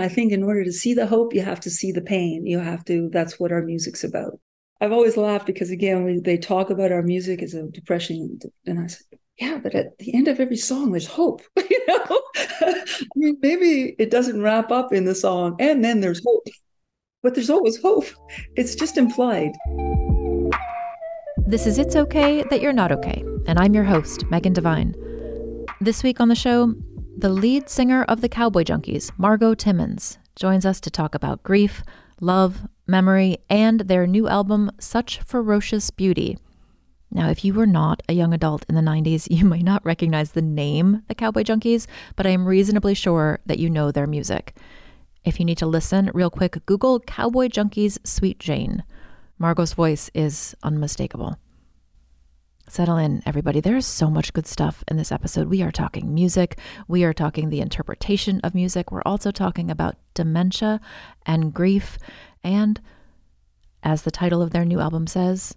I think in order to see the hope, you have to see the pain. You have to, that's what our music's about. I've always laughed because, again, they talk about our music as a depression, and I said, yeah, but at the end of every song, there's hope. you know, I mean, maybe it doesn't wrap up in the song, and then there's hope, but there's always hope. It's just implied. This is It's Okay That You're Not Okay, and I'm your host, Megan Devine. This week on the show, the lead singer of the Cowboy Junkies, Margo Timmins, joins us to talk about grief, love, memory, and their new album, Such Ferocious Beauty. Now, if you were not a young adult in the 90s, you might not recognize the name, the Cowboy Junkies, but I am reasonably sure that you know their music. If you need to listen, real quick, Google Cowboy Junkies Sweet Jane. Margo's voice is unmistakable. Settle in, everybody. There is so much good stuff in this episode. We are talking music. We are talking the interpretation of music. We're also talking about dementia and grief. And as the title of their new album says,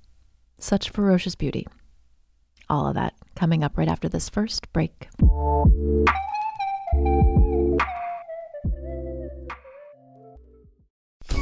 such ferocious beauty. All of that coming up right after this first break.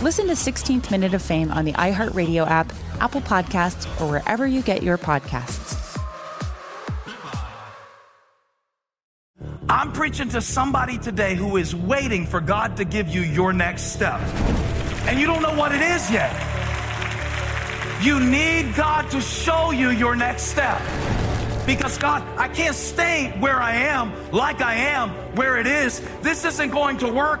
Listen to 16th Minute of Fame on the iHeartRadio app, Apple Podcasts, or wherever you get your podcasts. I'm preaching to somebody today who is waiting for God to give you your next step. And you don't know what it is yet. You need God to show you your next step. Because God, I can't stay where I am, like I am, where it is. This isn't going to work.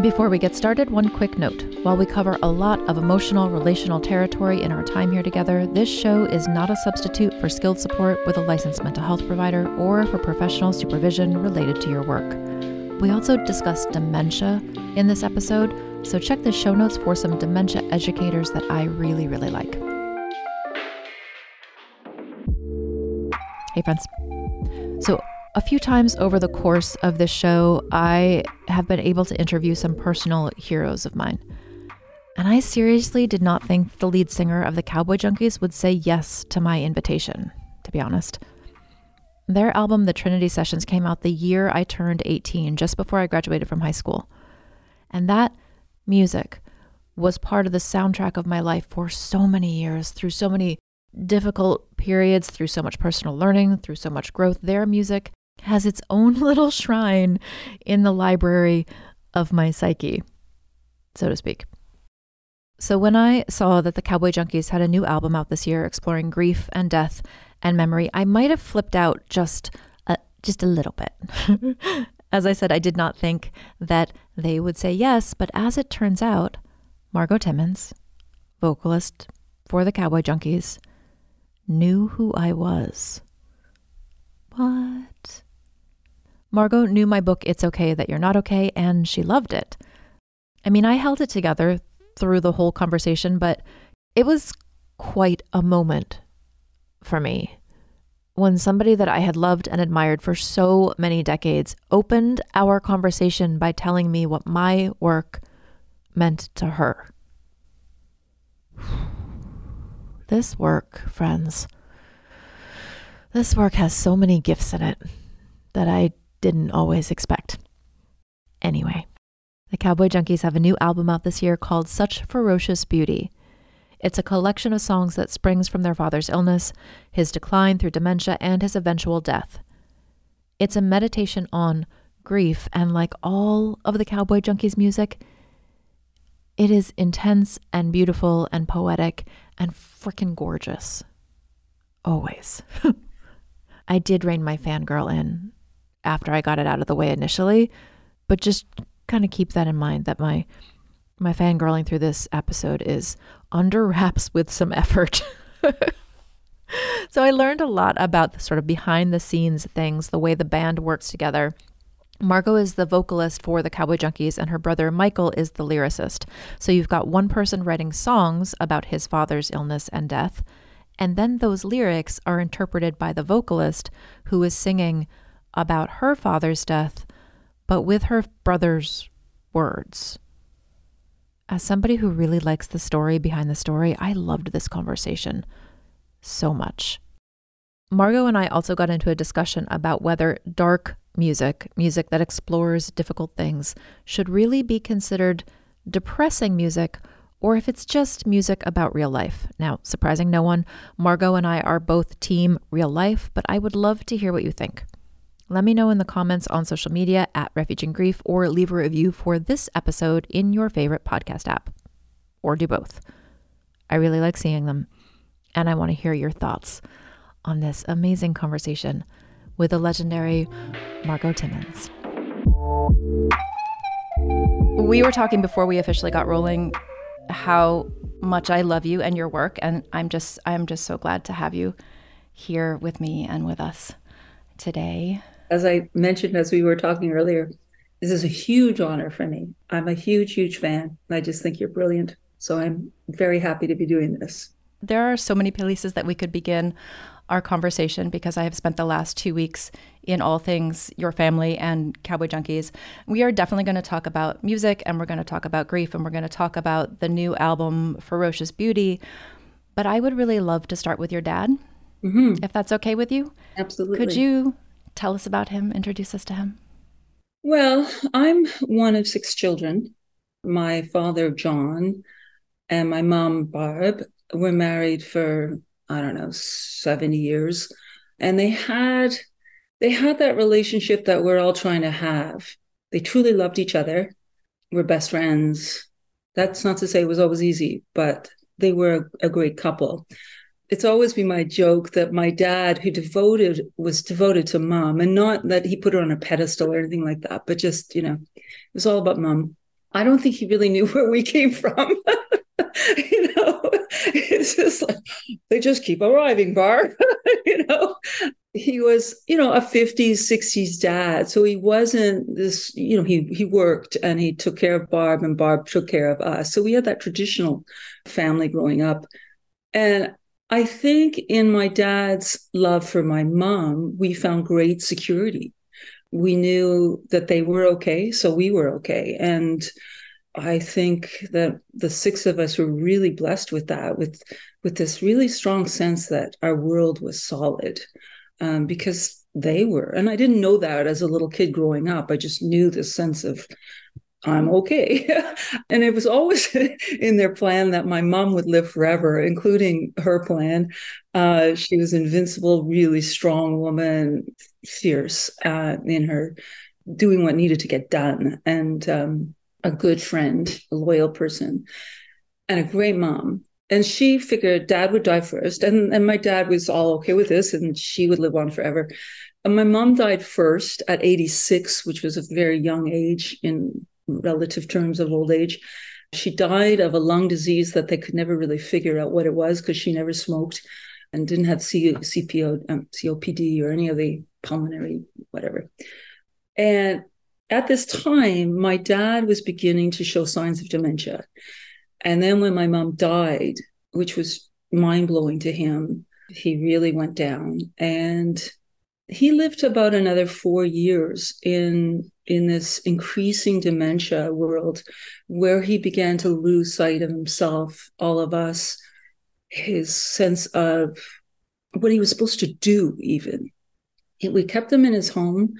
Before we get started, one quick note. While we cover a lot of emotional, relational territory in our time here together, this show is not a substitute for skilled support with a licensed mental health provider or for professional supervision related to your work. We also discuss dementia in this episode, so check the show notes for some dementia educators that I really, really like. Hey, friends. So, a few times over the course of this show, I have been able to interview some personal heroes of mine. And I seriously did not think the lead singer of the Cowboy Junkies would say yes to my invitation, to be honest. Their album, The Trinity Sessions, came out the year I turned 18, just before I graduated from high school. And that music was part of the soundtrack of my life for so many years, through so many difficult periods, through so much personal learning, through so much growth. Their music has its own little shrine in the library of my psyche, so to speak. So when I saw that the Cowboy Junkies had a new album out this year exploring grief and death and memory, I might have flipped out just a, just a little bit. as I said, I did not think that they would say yes, but as it turns out, Margo Timmins, vocalist for the Cowboy Junkies, knew who I was. What? Margot knew my book, It's Okay That You're Not Okay, and she loved it. I mean, I held it together through the whole conversation, but it was quite a moment for me when somebody that I had loved and admired for so many decades opened our conversation by telling me what my work meant to her. This work, friends, this work has so many gifts in it that I didn't always expect. Anyway, the Cowboy Junkies have a new album out this year called Such Ferocious Beauty. It's a collection of songs that springs from their father's illness, his decline through dementia, and his eventual death. It's a meditation on grief, and like all of the Cowboy Junkies music, it is intense and beautiful and poetic and freaking gorgeous. Always. I did rein my fangirl in after I got it out of the way initially, but just kind of keep that in mind that my my fangirling through this episode is under wraps with some effort. so I learned a lot about the sort of behind the scenes things, the way the band works together. Margo is the vocalist for the Cowboy Junkies, and her brother Michael is the lyricist. So you've got one person writing songs about his father's illness and death, and then those lyrics are interpreted by the vocalist who is singing about her father's death, but with her brother's words. As somebody who really likes the story behind the story, I loved this conversation so much. Margo and I also got into a discussion about whether dark music, music that explores difficult things, should really be considered depressing music or if it's just music about real life. Now, surprising no one, Margo and I are both team real life, but I would love to hear what you think. Let me know in the comments on social media at Refuge in Grief or leave a review for this episode in your favorite podcast app. Or do both. I really like seeing them, and I want to hear your thoughts on this amazing conversation with the legendary Margo Timmins. We were talking before we officially got rolling how much I love you and your work and I'm just I'm just so glad to have you here with me and with us today as I mentioned as we were talking earlier, this is a huge honor for me. I'm a huge, huge fan. I just think you're brilliant. So I'm very happy to be doing this. There are so many places that we could begin our conversation because I have spent the last two weeks in all things your family and Cowboy Junkies. We are definitely going to talk about music and we're going to talk about grief and we're going to talk about the new album, Ferocious Beauty. But I would really love to start with your dad, mm-hmm. if that's okay with you. Absolutely. Could you tell us about him, introduce us to him? Well, I'm one of six children. My father, John, and my mom, Barb, were married for, I don't know, 70 years. And they had they had that relationship that we're all trying to have. They truly loved each other. We're best friends. That's not to say it was always easy, but they were a, a great couple it's always been my joke that my dad, who devoted was devoted to mom, and not that he put her on a pedestal or anything like that, but just you know, it was all about mom. I don't think he really knew where we came from. you know, it's just like they just keep arriving, Barb. you know, he was, you know, a 50s, 60s dad. So he wasn't this, you know, he he worked and he took care of Barb and Barb took care of us. So we had that traditional family growing up. And I think in my dad's love for my mom, we found great security. We knew that they were okay, so we were okay. And I think that the six of us were really blessed with that, with with this really strong sense that our world was solid, um, because they were. And I didn't know that as a little kid growing up. I just knew this sense of I'm okay. and it was always in their plan that my mom would live forever, including her plan. Uh, she was invincible, really strong woman, fierce uh, in her doing what needed to get done, and um, a good friend, a loyal person. and a great mom. And she figured dad would die first. And, and my dad was all okay with this and she would live on forever. And my mom died first at 86, which was a very young age in relative terms of old age. She died of a lung disease that they could never really figure out what it was because she never smoked and didn't have C- CPO, um, COPD or any of the pulmonary, whatever. And at this time, my dad was beginning to show signs of dementia. And then when my mom died, which was mind blowing to him, he really went down. And he lived about another four years in in this increasing dementia world where he began to lose sight of himself all of us his sense of what he was supposed to do even. We kept him in his home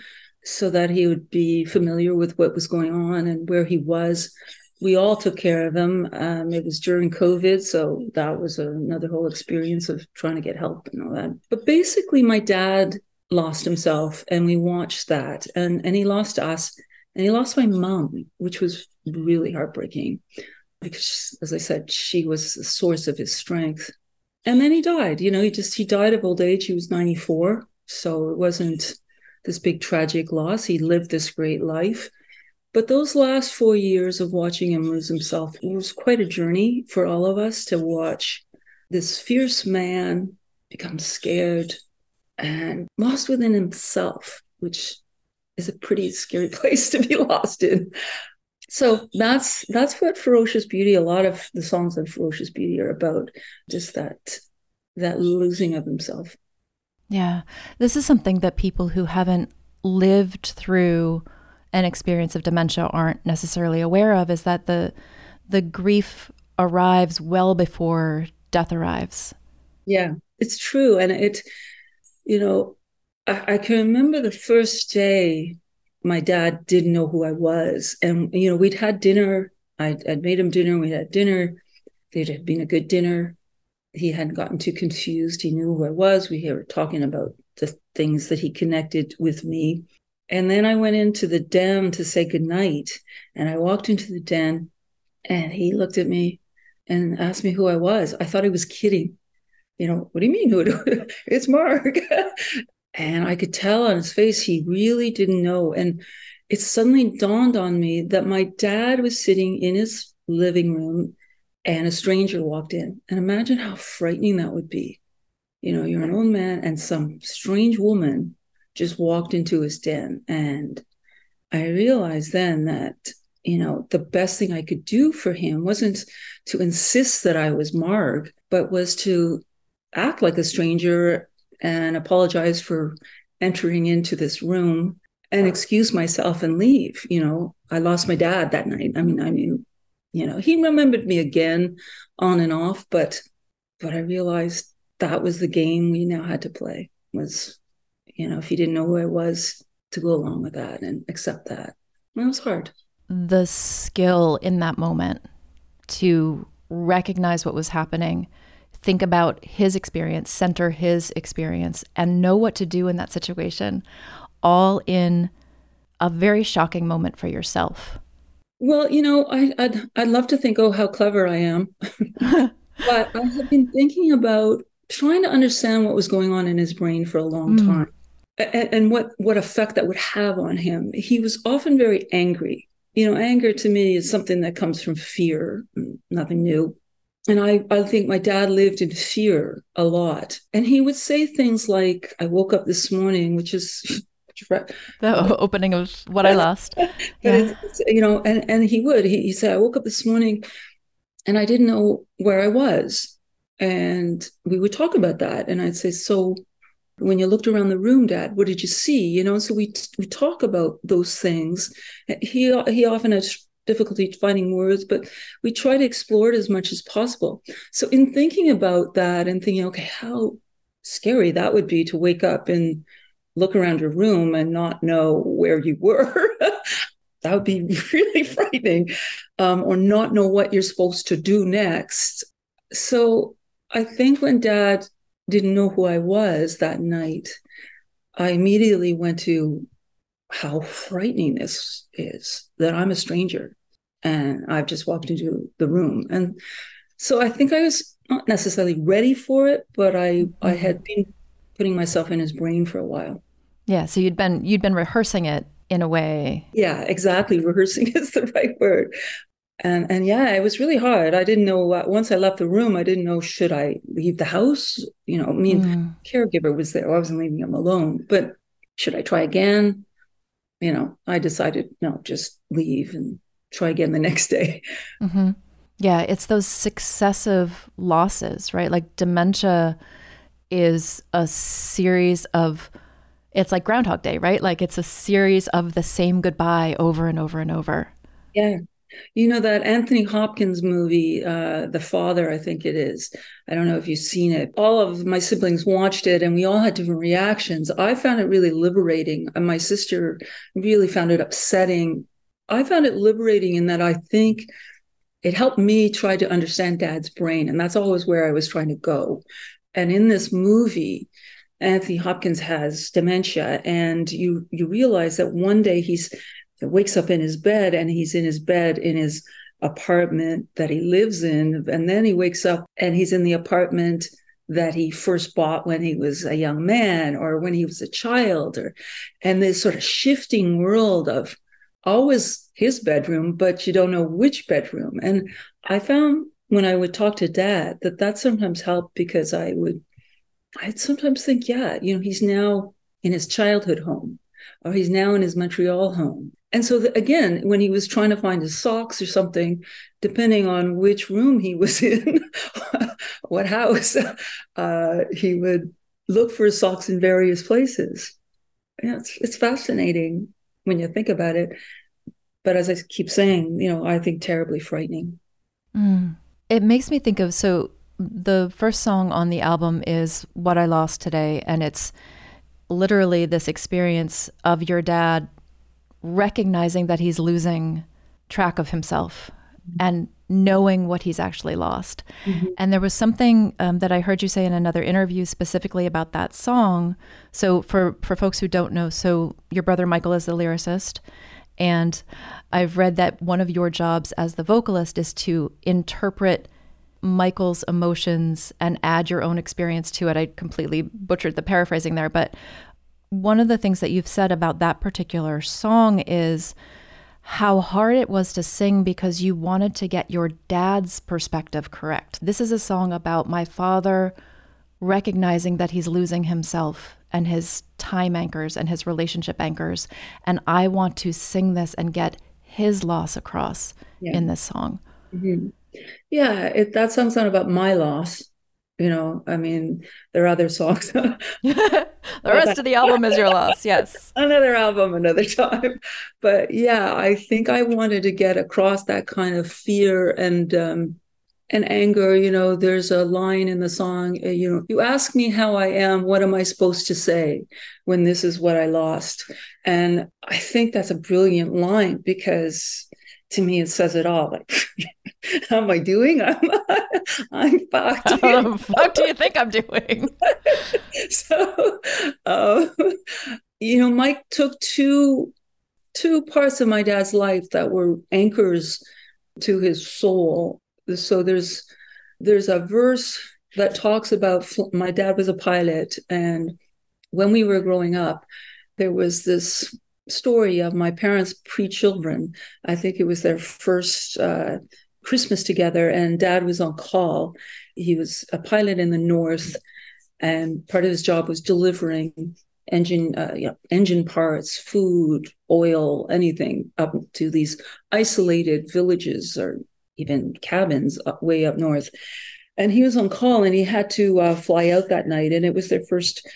so that he would be familiar with what was going on and where he was. We all took care of him. Um, it was during covid so that was another whole experience of trying to get help and all that. But basically my dad lost himself and we watched that. And and he lost us and he lost my mom which was really heartbreaking because as i said she was the source of his strength. And then he died you know he just he died of old age. He was 94 so it wasn't this big tragic loss. He lived this great life. But those last four years of watching him lose himself was quite a journey for all of us to watch this fierce man become scared and lost within himself, which is a pretty scary place to be lost in. So that's that's what ferocious beauty. A lot of the songs on ferocious beauty are about just that that losing of himself. Yeah, this is something that people who haven't lived through an experience of dementia aren't necessarily aware of. Is that the the grief arrives well before death arrives. Yeah, it's true, and it you know, I, I can remember the first day my dad didn't know who I was. And, you know, we'd had dinner. I'd, I'd made him dinner. We had dinner. It had been a good dinner. He hadn't gotten too confused. He knew who I was. We were talking about the things that he connected with me. And then I went into the den to say goodnight. And I walked into the den and he looked at me and asked me who I was. I thought he was kidding you know, what do you mean? Who? it's Mark. and I could tell on his face he really didn't know. And it suddenly dawned on me that my dad was sitting in his living room and a stranger walked in. And imagine how frightening that would be. You know, you're an old man and some strange woman just walked into his den. And I realized then that, you know, the best thing I could do for him wasn't to insist that I was Marg, but was to act like a stranger and apologize for entering into this room and excuse myself and leave. You know, I lost my dad that night. I mean, I knew, you know, he remembered me again on and off, but but I realized that was the game we now had to play was, you know, if he didn't know who I was, to go along with that and accept that. And it was hard. The skill in that moment to recognize what was happening think about his experience, center his experience, and know what to do in that situation, all in a very shocking moment for yourself. Well, you know, I, I'd, I'd love to think, oh, how clever I am. but I have been thinking about trying to understand what was going on in his brain for a long mm. time and, and what, what effect that would have on him. He was often very angry. You know, anger to me is something that comes from fear, nothing new and I, I think my dad lived in fear a lot. And he would say things like, I woke up this morning, which is the opening of what I lost. yeah. It's, it's, you know, and, and he would, he, he said, I woke up this morning and I didn't know where I was. And we would talk about that. And I'd say, so when you looked around the room, Dad, what did you see? You know, so we we talk about those things. He he often has difficulty finding words, but we try to explore it as much as possible. So, in thinking about that and thinking, okay, how scary that would be to wake up and look around your room and not know where you were. that would be really frightening, um, or not know what you're supposed to do next. So, I think when dad didn't know who I was that night, I immediately went to how frightening this is that I'm a stranger and I've just walked into the room. And So I think I was not necessarily ready for it, but I mm-hmm. I had been putting myself in his brain for a while. Yeah, so you'd been you'd been rehearsing it in a way. Yeah, exactly. Rehearsing is the right word. And and yeah, it was really hard. I didn't know once I left the room, I didn't know should I leave the house? You know, I mean, mm. caregiver was there. I wasn't leaving him alone, but should I try again? You know, I decided no, just leave and try again the next day. Mm-hmm. Yeah, it's those successive losses, right? Like dementia is a series of it's like groundhog day right like it's a series of the same goodbye over and over and over yeah you know that anthony hopkins movie uh the father i think it is. I don't know if you've seen it. All of my siblings watched it and we all had different reactions. I found it really liberating and my sister really found it upsetting. I found it liberating in that i think it helped me try to understand dad's brain and that's always where i was trying to go. And in this movie, Anthony Hopkins has dementia, and you you realize that one day he's wakes up in his bed and he's in his bed in his apartment that he lives in, and then he wakes up and he's in the apartment that he first bought when he was a young man or when he was a child, or and this sort of shifting world of always his bedroom, but you don't know which bedroom. And I found when I would talk to dad that that sometimes helped because I would, I'd sometimes think, yeah, you know, he's now in his childhood home or he's now in his Montreal home. And so the, again, when he was trying to find his socks or something, depending on which room he was in, what house, uh, he would look for his socks in various places. Yeah, it's, it's fascinating when you think about it. But as I keep saying, you know, I think terribly frightening. Mm. It makes me think of so the first song on the album is What I Lost Today, and it's literally this experience of your dad recognizing that he's losing track of himself mm-hmm. and knowing what he's actually lost. Mm-hmm. And there was something um, that I heard you say in another interview specifically about that song. So for for folks who don't know, so your brother Michael is the lyricist, and I've read that one of your jobs as the vocalist is to interpret Michael's emotions and add your own experience to it. I completely butchered the paraphrasing there, but one of the things that you've said about that particular song is how hard it was to sing because you wanted to get your dad's perspective correct. This is a song about my father recognizing that he's losing himself and his time anchors and his relationship anchors. And I want to sing this and get his loss across yeah. in this song. Mm-hmm. Yeah, it, that song's not about my loss. You know, I mean, there are other songs. the rest of the album is your loss. Yes. another album, another time. But yeah, I think I wanted to get across that kind of fear and um, and anger you know there's a line in the song uh, you know you ask me how i am what am i supposed to say when this is what i lost and i think that's a brilliant line because to me it says it all like how am i doing? I'm i'm fucked. How the fuck do you think i'm doing? So uh, you know mike took two two parts of my dad's life that were anchors to his soul. So there's there's a verse that talks about my dad was a pilot and when we were growing up there was this story of my parents pre-children. I think it was their first uh, christmas together and dad was on call he was a pilot in the north and part of his job was delivering engine uh, you know, engine parts food oil anything up to these isolated villages or even cabins up, way up north. And he was on call and he had to uh, fly out that night. And it was their first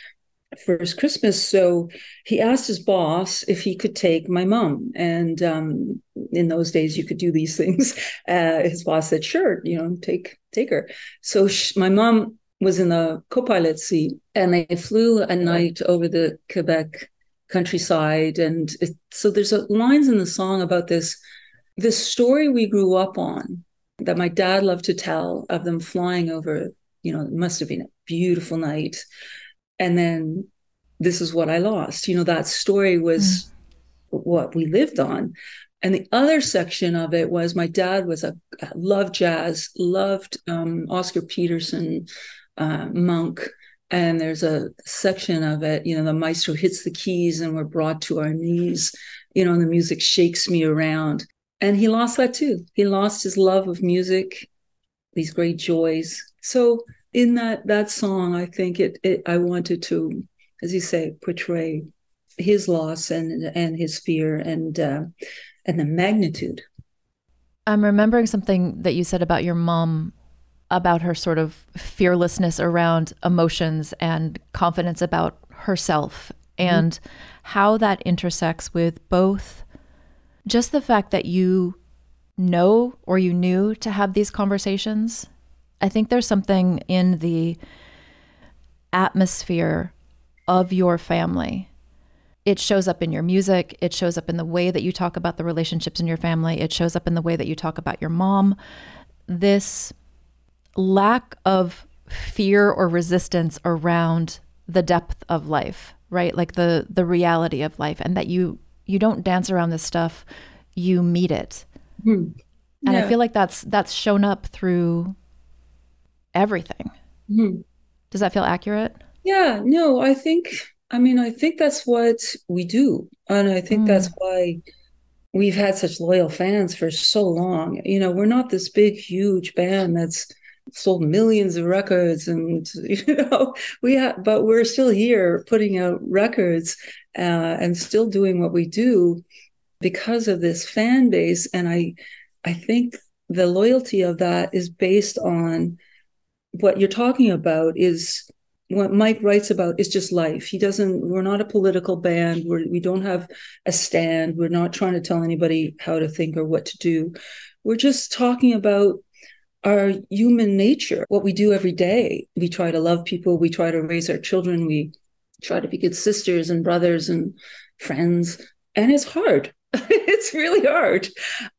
first Christmas. So he asked his boss if he could take my mom. And um, in those days, you could do these things. Uh, his boss said, "Sure, you know, take take her." So sh- my mom was in the co-pilot seat, and they flew a night over the Quebec countryside. And it, so there's a, lines in the song about this the story we grew up on that my dad loved to tell of them flying over, you know, it must have been a beautiful night. And then this is what I lost. You know, that story was mm. what we lived on. And the other section of it was my dad was a loved jazz, loved um, Oscar Peterson, uh, Monk, and there's a section of it. You know, the maestro hits the keys, and we're brought to our knees. You know, and the music shakes me around. And he lost that too. He lost his love of music, these great joys. So in that that song, I think it, it I wanted to, as you say, portray his loss and and his fear and uh, and the magnitude. I'm remembering something that you said about your mom about her sort of fearlessness around emotions and confidence about herself mm-hmm. and mm-hmm. how that intersects with both just the fact that you know or you knew to have these conversations. I think there's something in the atmosphere of your family it shows up in your music. It shows up in the way that you talk about the relationships in your family. It shows up in the way that you talk about your mom. This lack of fear or resistance around the depth of life, right? Like the the reality of life and that you you don't dance around this stuff, you meet it. Hmm. And. I feel like that's that's shown up through everything. Hmm. Does that feel accurate? Yeah, no, I think I mean, I think that's what we do. And I think mm. that's why we've had such loyal fans for so long. You know, we're not this big, huge band that's sold millions of records and you know we have but we're still here putting out records uh, and still doing what we do because of this fan base and i i think the loyalty of that is based on what you're talking about is what Mike writes about is just life. He doesn't, we're not a political band. We're, we don't have a stand. We're not trying to tell anybody how to think or what to do. We're just talking about our human nature, what we do every day. We try to love people. We try to raise our children. We try to be good sisters and brothers and friends. And it's hard. it's really hard.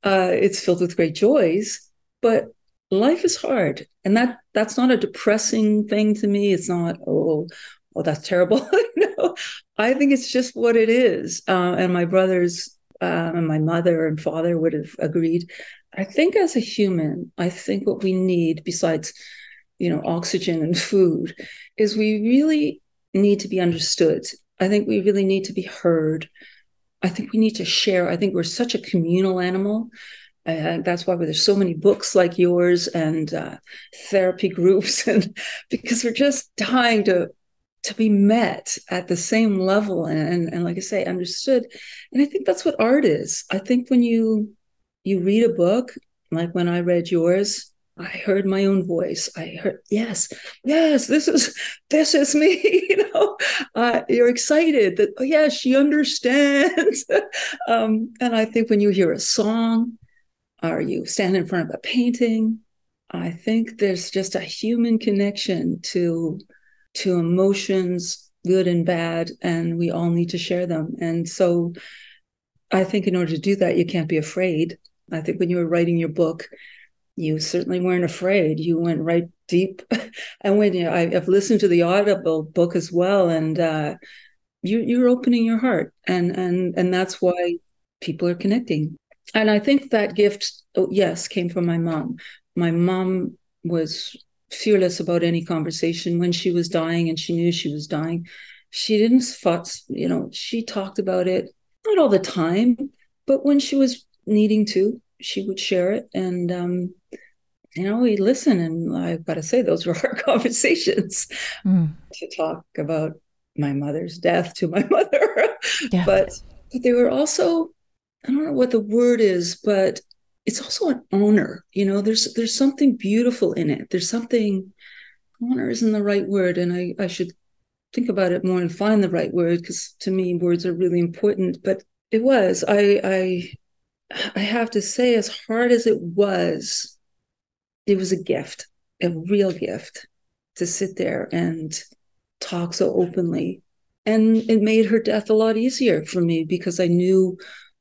Uh, it's filled with great joys, but life is hard and that that's not a depressing thing to me. It's not oh oh that's terrible. No i think it's just what it is. Uh, and my brothers uh, and my mother and father would have agreed. I think as a human i think what we need besides you know oxygen and food is we really need to be understood. I think we really need to be heard. I think we need to share. I think we're such a communal animal and that's why there's so many books like yours and uh, therapy groups, and because we're just dying to to be met at the same level and, and, and like I say, understood. And I think that's what art is. I think when you you read a book, like when I read yours, I heard my own voice. I heard, yes, yes, this is this is me. you know, uh, you're excited that oh yeah, she understands. um, and I think when you hear a song, or you stand in front of a painting. I think there's just a human connection to to emotions, good and bad, and we all need to share them. And so I think in order to do that, you can't be afraid. I think when you were writing your book, you certainly weren't afraid. You went right deep. and when you, I, have listened to the Audible book as well, and uh, you, you're opening your heart, and and and that's why people are connecting and I think that gift, oh, yes, came from my mom. My mom was fearless about any conversation when she was dying and she knew she was dying. She didn't fuss, you know, she talked about it, not all the time, but when she was needing to, she would share it. And, um, you know, we listen. And I've got to say, those were hard conversations mm. to talk about my mother's death to my mother. Yeah. But, but they were also I don't know what the word is, but it's also an honor. You know, there's there's something beautiful in it. There's something honor isn't the right word, and I I should think about it more and find the right word because to me words are really important. But it was I I I have to say, as hard as it was, it was a gift, a real gift to sit there and talk so openly. And it made her death a lot easier for me because I knew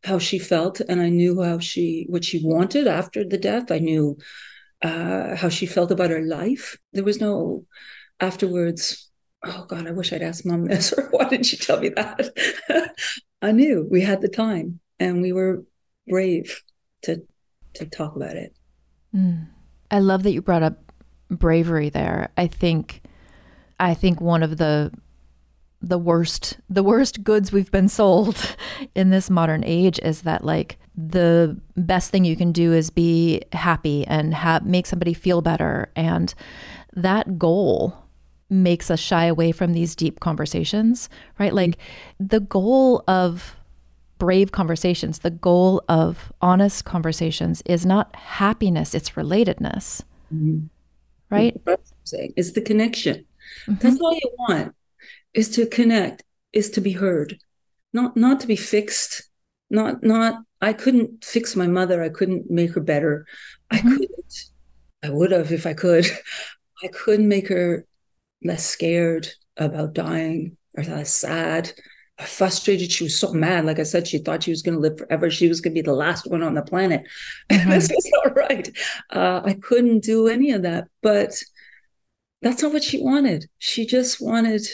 how she felt and i knew how she what she wanted after the death i knew uh, how she felt about her life there was no afterwards oh god i wish i'd asked mom this or why didn't she tell me that i knew we had the time and we were brave to to talk about it. Mm. I love that you brought up bravery there. I think I think one of the the worst the worst goods we've been sold in this modern age is that like the best thing you can do is be happy and have make somebody feel better. And that goal makes us shy away from these deep conversations right? Like the goal of brave conversations the goal of honest conversations is not happiness it's relatedness. Mm-hmm. right? It's the connection. Mm-hmm. that's all you want is to connect is to be heard. Not not to be fixed. Not not i couldn't fix my mother. I couldn't make her better. Mm-hmm. i couldn't i would have if i could. I couldn't make her less scared about dying or less sad. Frustrated. She was so mad. Like i said she thought she was going to live forever. She was going to be the last one on the planet. Mm-hmm. this was not right. Uh, i couldn't do any of that. But that's not what she wanted. She just wanted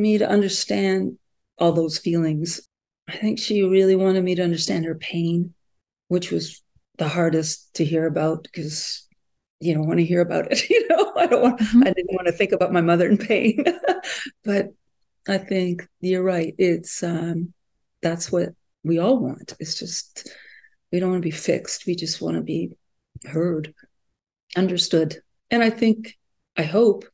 me to understand all those feelings. I think she really wanted me to understand her pain, which was the hardest to hear about because you don't want to hear about it. You know, I don't want. Mm-hmm. I didn't want to think about my mother in pain, but I think you're right. It's um, that's what we all want. It's just we don't want to be fixed. We just want to be heard, understood. And I think, I hope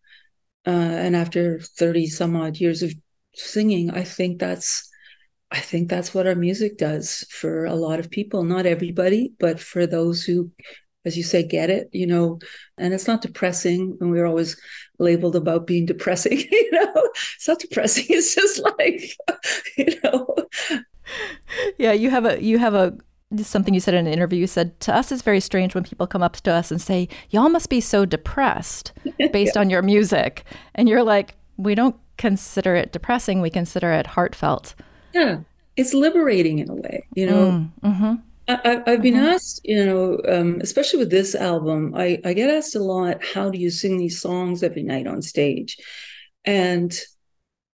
uh, and after 30 some odd years of singing, I think that's I think that's what our music does for a lot of people. Not everybody, but for those who, as you say, get it, you know, and it's not depressing. And we're always labeled about being depressing, you know. It's not depressing. It's just like, you know. Yeah, you have a you have a something you said in an interview. You said to us, it's very strange when people come up to us and say, "Y'all must be so depressed based yeah. on your music," and you're like, "We don't consider it depressing. We consider it heartfelt." Yeah, it's liberating in a way. You know, mm, mm-hmm. I, have been mm-hmm. asked, you know, um, especially with this album, I, I get asked a lot, "How do you sing these songs every night on stage?" And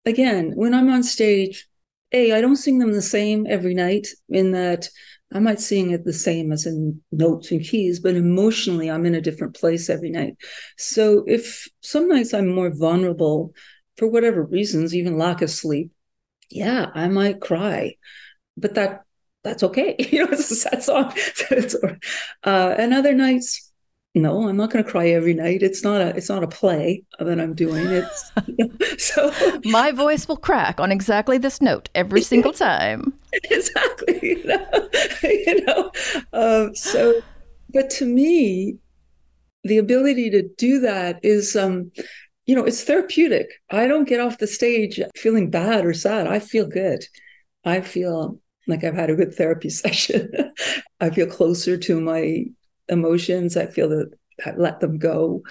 again, when I'm on stage, a I don't sing them the same every night. In that I might sing it the same as in notes and keys, but emotionally, I'm in a different place every night. So if some nights I'm more vulnerable for whatever reasons, even lack of sleep, yeah, I might cry, but that that's okay. you know, it's a sad song. uh, and other nights, no i'm not going to cry every night. It's not a it's not a play that i'm doing. It's so my voice will crack on exactly this note every single time. Exactly you know, you know? Um, so but to me the ability to do that is um you know it's therapeutic. I don't get off the stage feeling bad or sad. I feel good. I feel like i've had a good therapy session. I feel closer to my emotions. I feel that I let them go.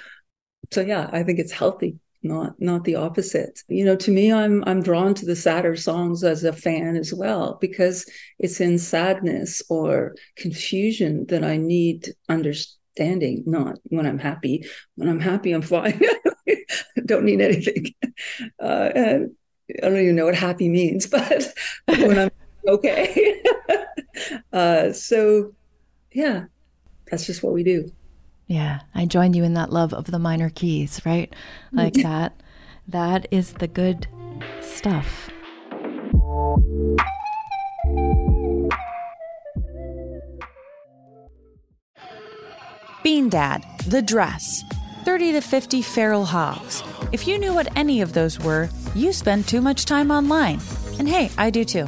So yeah, I think it's healthy, not not the opposite. You know, to me, I'm I'm drawn to the sadder songs as a fan as well because it's in sadness or confusion that I need understanding. Not when I'm happy. When I'm happy, I'm fine. don't need anything. Uh, and I don't even know what happy means, but when I'm okay. uh, so yeah, that's just what we do. Yeah, I join you in that love of the minor keys, right? Like that. That is the good stuff. Bean Dad, The Dress, 30 to 50 Feral Hogs. If you knew what any of those were, you spend too much time online. And hey, I do too.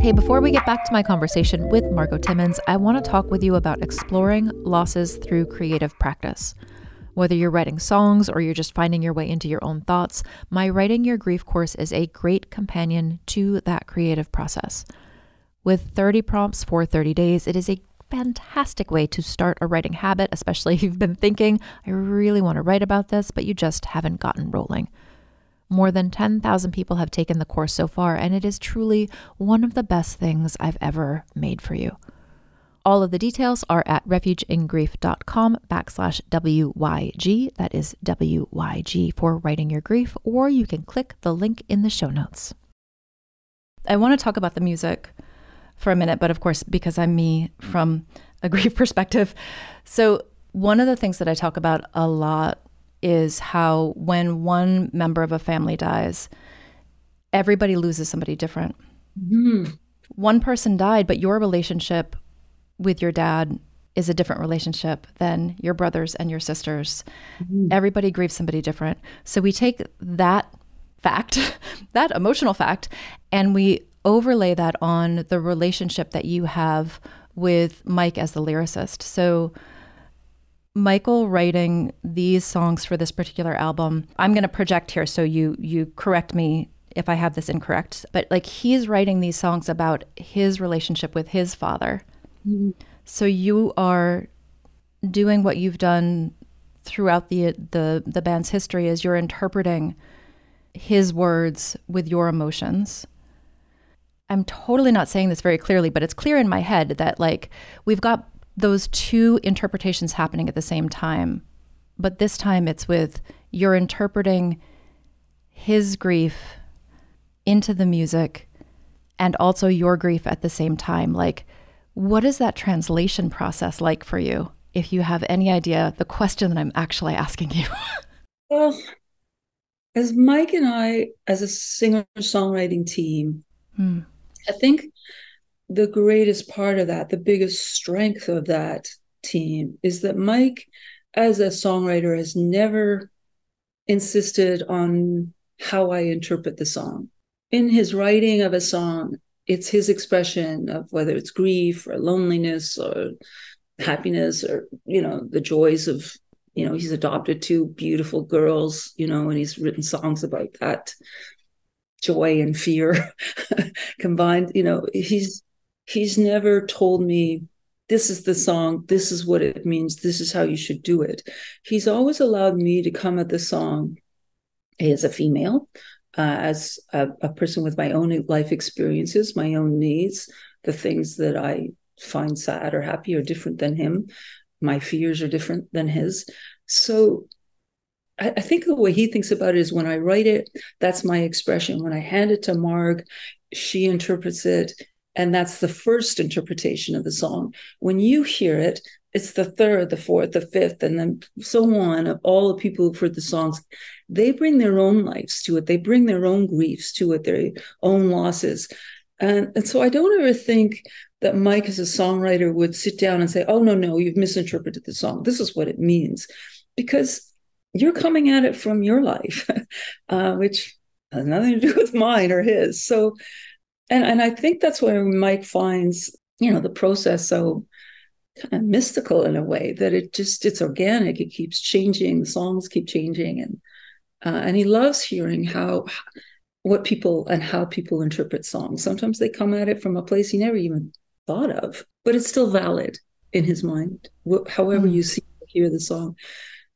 Hey, before we get back to my conversation with Margo Timmins, I want to talk with you about exploring losses through creative practice. Whether you're writing songs or you're just finding your way into your own thoughts, my Writing Your Grief course is a great companion to that creative process. With 30 prompts for 30 days, it is a fantastic way to start a writing habit, especially if you've been thinking, I really want to write about this, but you just haven't gotten rolling. More than 10,000 people have taken the course so far, and it is truly one of the best things I've ever made for you. All of the details are at refugeingrief.com backslash WYG. That is WYG for writing your grief, or you can click the link in the show notes. I want to talk about the music for a minute, but of course, because I'm me from a grief perspective. So, one of the things that I talk about a lot is how when one member of a family dies, everybody loses somebody different. Mm-hmm. One person died, but your relationship with your dad is a different relationship than your brothers and your sisters. Mm-hmm. Everybody grieves somebody different. So we take that fact, that emotional fact, and we overlay that on the relationship that you have with Mike as the lyricist. So Michael writing these songs for this particular album. I'm going to project here so you you correct me if I have this incorrect, but like he's writing these songs about his relationship with his father. Mm-hmm. So you are doing what you've done throughout the the the band's history is you're interpreting his words with your emotions. I'm totally not saying this very clearly, but it's clear in my head that like we've got those two interpretations happening at the same time. But this time it's with you're interpreting his grief into the music and also your grief at the same time. Like, what is that translation process like for you? If you have any idea, the question that I'm actually asking you. well, as Mike and I, as a singer songwriting team, hmm. I think the greatest part of that, the biggest strength of that team is that Mike, as a songwriter, has never insisted on how I interpret the song. In his writing of a song, it's his expression of whether it's grief or loneliness or happiness or, you know, the joys of, you know, he's adopted two beautiful girls, you know, and he's written songs about that joy and fear combined. You know, he's he's never told me this is the song, this is what it means, this is how you should do it. He's always allowed me to come at the song as a female, uh, as a, a person with my own life experiences, my own needs, the things that I find sad or happy are different than him. My fears are different than his. So I, I think the way he thinks about it is when I write it, that's my expression. When I hand it to Marg, she interprets it and that's the first interpretation of the song. When you hear it, it's the third, the fourth, the fifth, and then so on of all the people who've heard the songs. They bring their own lives to it. They bring their own griefs to it, their own losses. And, and so I don't ever think that Mike, as a songwriter, would sit down and say, Oh, no, no, you've misinterpreted the song. This is what it means. Because you're coming at it from your life, uh, which has nothing to do with mine or his. So and and I think that's where Mike finds you know the process so kind of mystical in a way that it just it's organic. It keeps changing. The songs keep changing, and uh, and he loves hearing how what people and how people interpret songs. Sometimes they come at it from a place he never even thought of, but it's still valid in his mind. However mm. you see hear the song.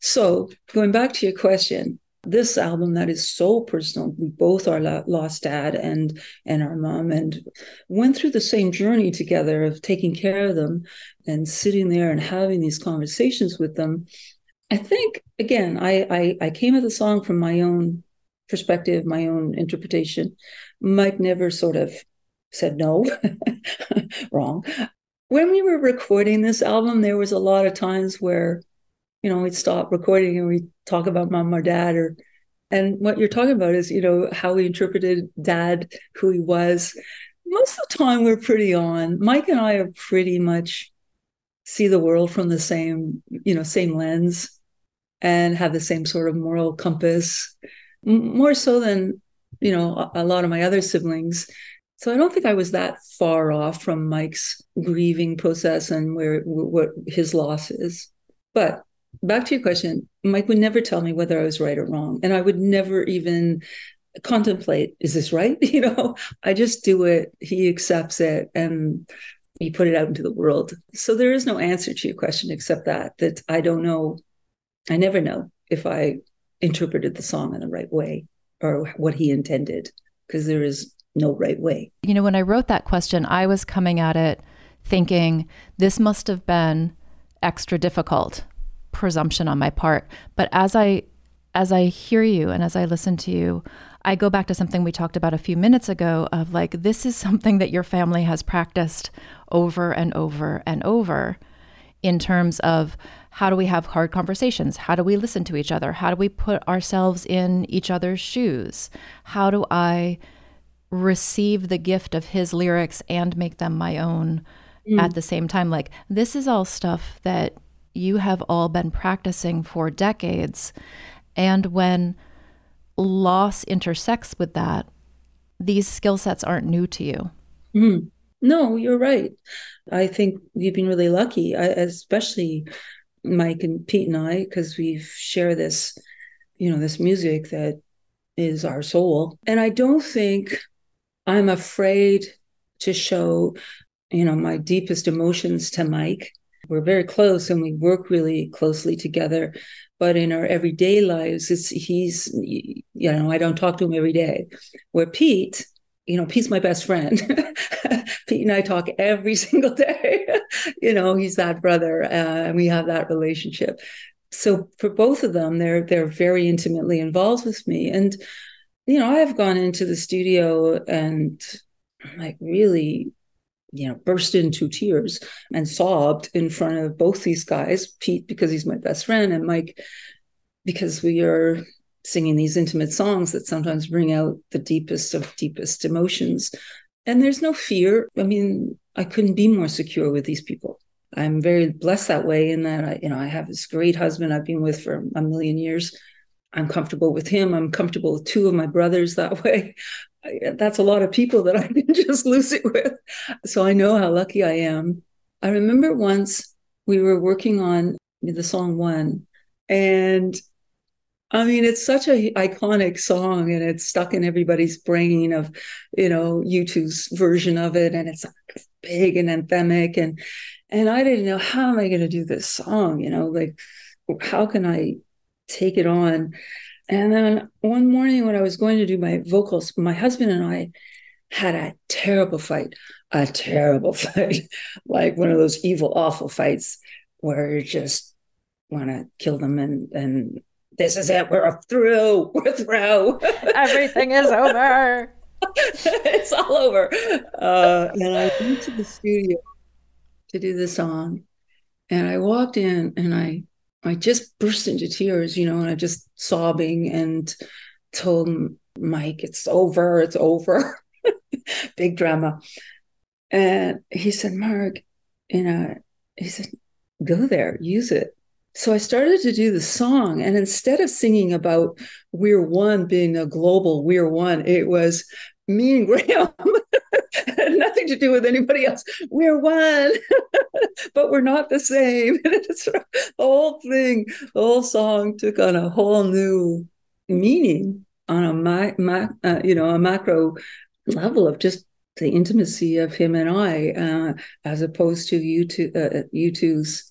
So going back to your question, this album that is so personal we both are lost dad and and our mom and went through the same journey together of taking care of them and sitting there and having these conversations with them. I think again i i, I came at the song from my own perspective my own interpretation. Mike never sort of said no. Wrong. When we were recording this album there was a lot of times where you know, we'd stop recording and we talk about mom or dad or and what you're talking about is, you know, how we interpreted dad, who he was. Most of the time we're pretty on. Mike and I are pretty much see the world from the same, you know, same lens and have the same sort of moral compass, more so than, you know, a lot of my other siblings. So I don't think I was that far off from Mike's grieving process and where what his loss is. But back to your question, Mike would never tell me whether I was right or wrong. And I would never even contemplate, is this right? You know, I just do it. He accepts it and he put it out into the world. So there is no answer to your question except that, that I don't know. I never know if I interpreted the song in the right way or what he intended, because there is no right way. You know, when I wrote that question, I was coming at it thinking this must have been extra difficult presumption on my part. But as I as I hear you and as I listen to you, I go back to something we talked about a few minutes ago of like this is something that your family has practiced over and over and over in terms of how do we have hard conversations? How do we listen to each other? How do we put ourselves in each other's shoes? How do I receive the gift of his lyrics and make them my own mm. at the same time? Like, this is all stuff that you have all been practicing for decades. And when loss intersects with that, these skill sets aren't new to you. Mm. No, you're right. I think we've been really lucky, I, especially Mike and Pete and I, because we share this, you know, this music that is our soul. And I don't think I'm afraid to show, you know, my deepest emotions to Mike we're very close and we work really closely together. But in our everyday lives, it's he's you know I don't talk to him every day. Where Pete, you know, Pete's my best friend. Pete and I talk every single day. you know, he's that brother, uh, and we have that relationship. So for both of them, they're they're very intimately involved with me, and you know, I have gone into the studio and like really you know, burst into tears and sobbed in front of both these guys, Pete, because he's my best friend, and Mike, because we are singing these intimate songs that sometimes bring out the deepest of deepest emotions. And there's no fear. I mean, I couldn't be more secure with these people. I'm very blessed that way in that I, you know, I have this great husband I've been with for a million years. I'm comfortable with him. I'm comfortable with two of my brothers that way that's a lot of people that I can just lose it with. So I know how lucky I am. I remember once we were working on the song one, and I mean, it's such a iconic song and it's stuck in everybody's brain of, you know, U2's version of it. And it's big and anthemic. And and I didn't know how am I going to do this song, you know, like how can I take it on? And then one morning when I was going to do my vocals, my husband and I had a terrible fight, a terrible fight, like one of those evil, awful fights where you just want to kill them and and this is it. We're through. We're through. Everything is over. it's all over. Uh, and I went to the studio to do the song, and I walked in and I I just burst into tears, you know, and I just sobbing and told Mike, "It's over. It's over." Big drama. And he said, Marg, you know," he said, "Go there, use it." So I started to do the song, and instead of singing about We're One being a global We're One, it was me and Graham. To do with anybody else. We're one, but we're not the same. the whole thing, the whole song took on a whole new meaning on a ma- ma- uh, you know a macro level of just the intimacy of him and I, uh, as opposed to U2, uh, U2's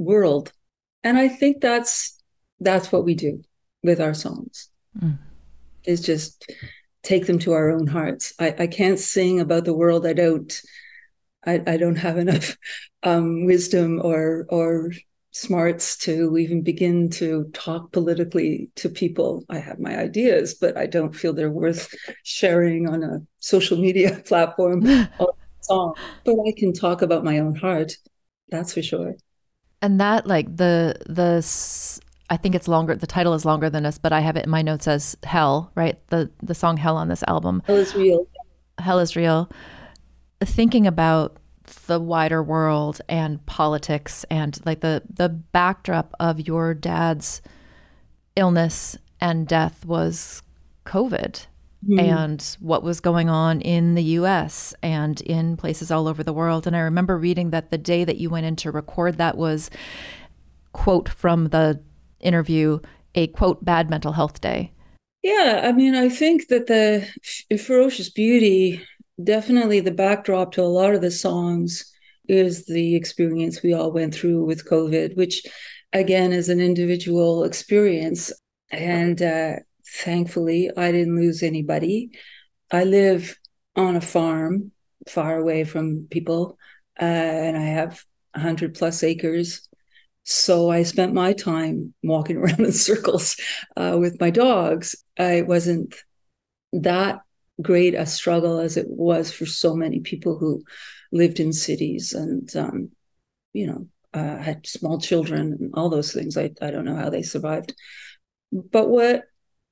world and i think that's that's what we do with our songs mm. is just take them to our own hearts. I, I can't sing about the world i don't i, I don't have enough um, wisdom or or smarts to even begin to talk politically to people. I have my ideas but i don't feel they're worth sharing on a social media platform or song but i can talk about my own heart that's for sure. And that like the the I think it's longer. The title is longer than this, but I have it in my notes as "Hell." Right, the the song "Hell" on this album. Hell is real. Hell is real. Thinking about the wider world and politics and like the the backdrop of your dad's illness and death was COVID mm-hmm. and what was going on in the US and in places all over the world. And I remember reading that the day that you went in to record that was, quote from the interview, a quote, bad mental health day. Yeah, I mean, I think that the ferocious beauty, definitely the backdrop to a lot of the songs is the experience we all went through with COVID, which again is an individual experience. And uh, thankfully, I didn't lose anybody. I live on a farm far away from people, uh, and I have 100 plus acres. So I spent my time walking around in circles uh, with my dogs. I wasn't that great a struggle as it was for so many people who lived in cities and, um, you know, uh, had small children and all those things. I, I don't know how they survived. But what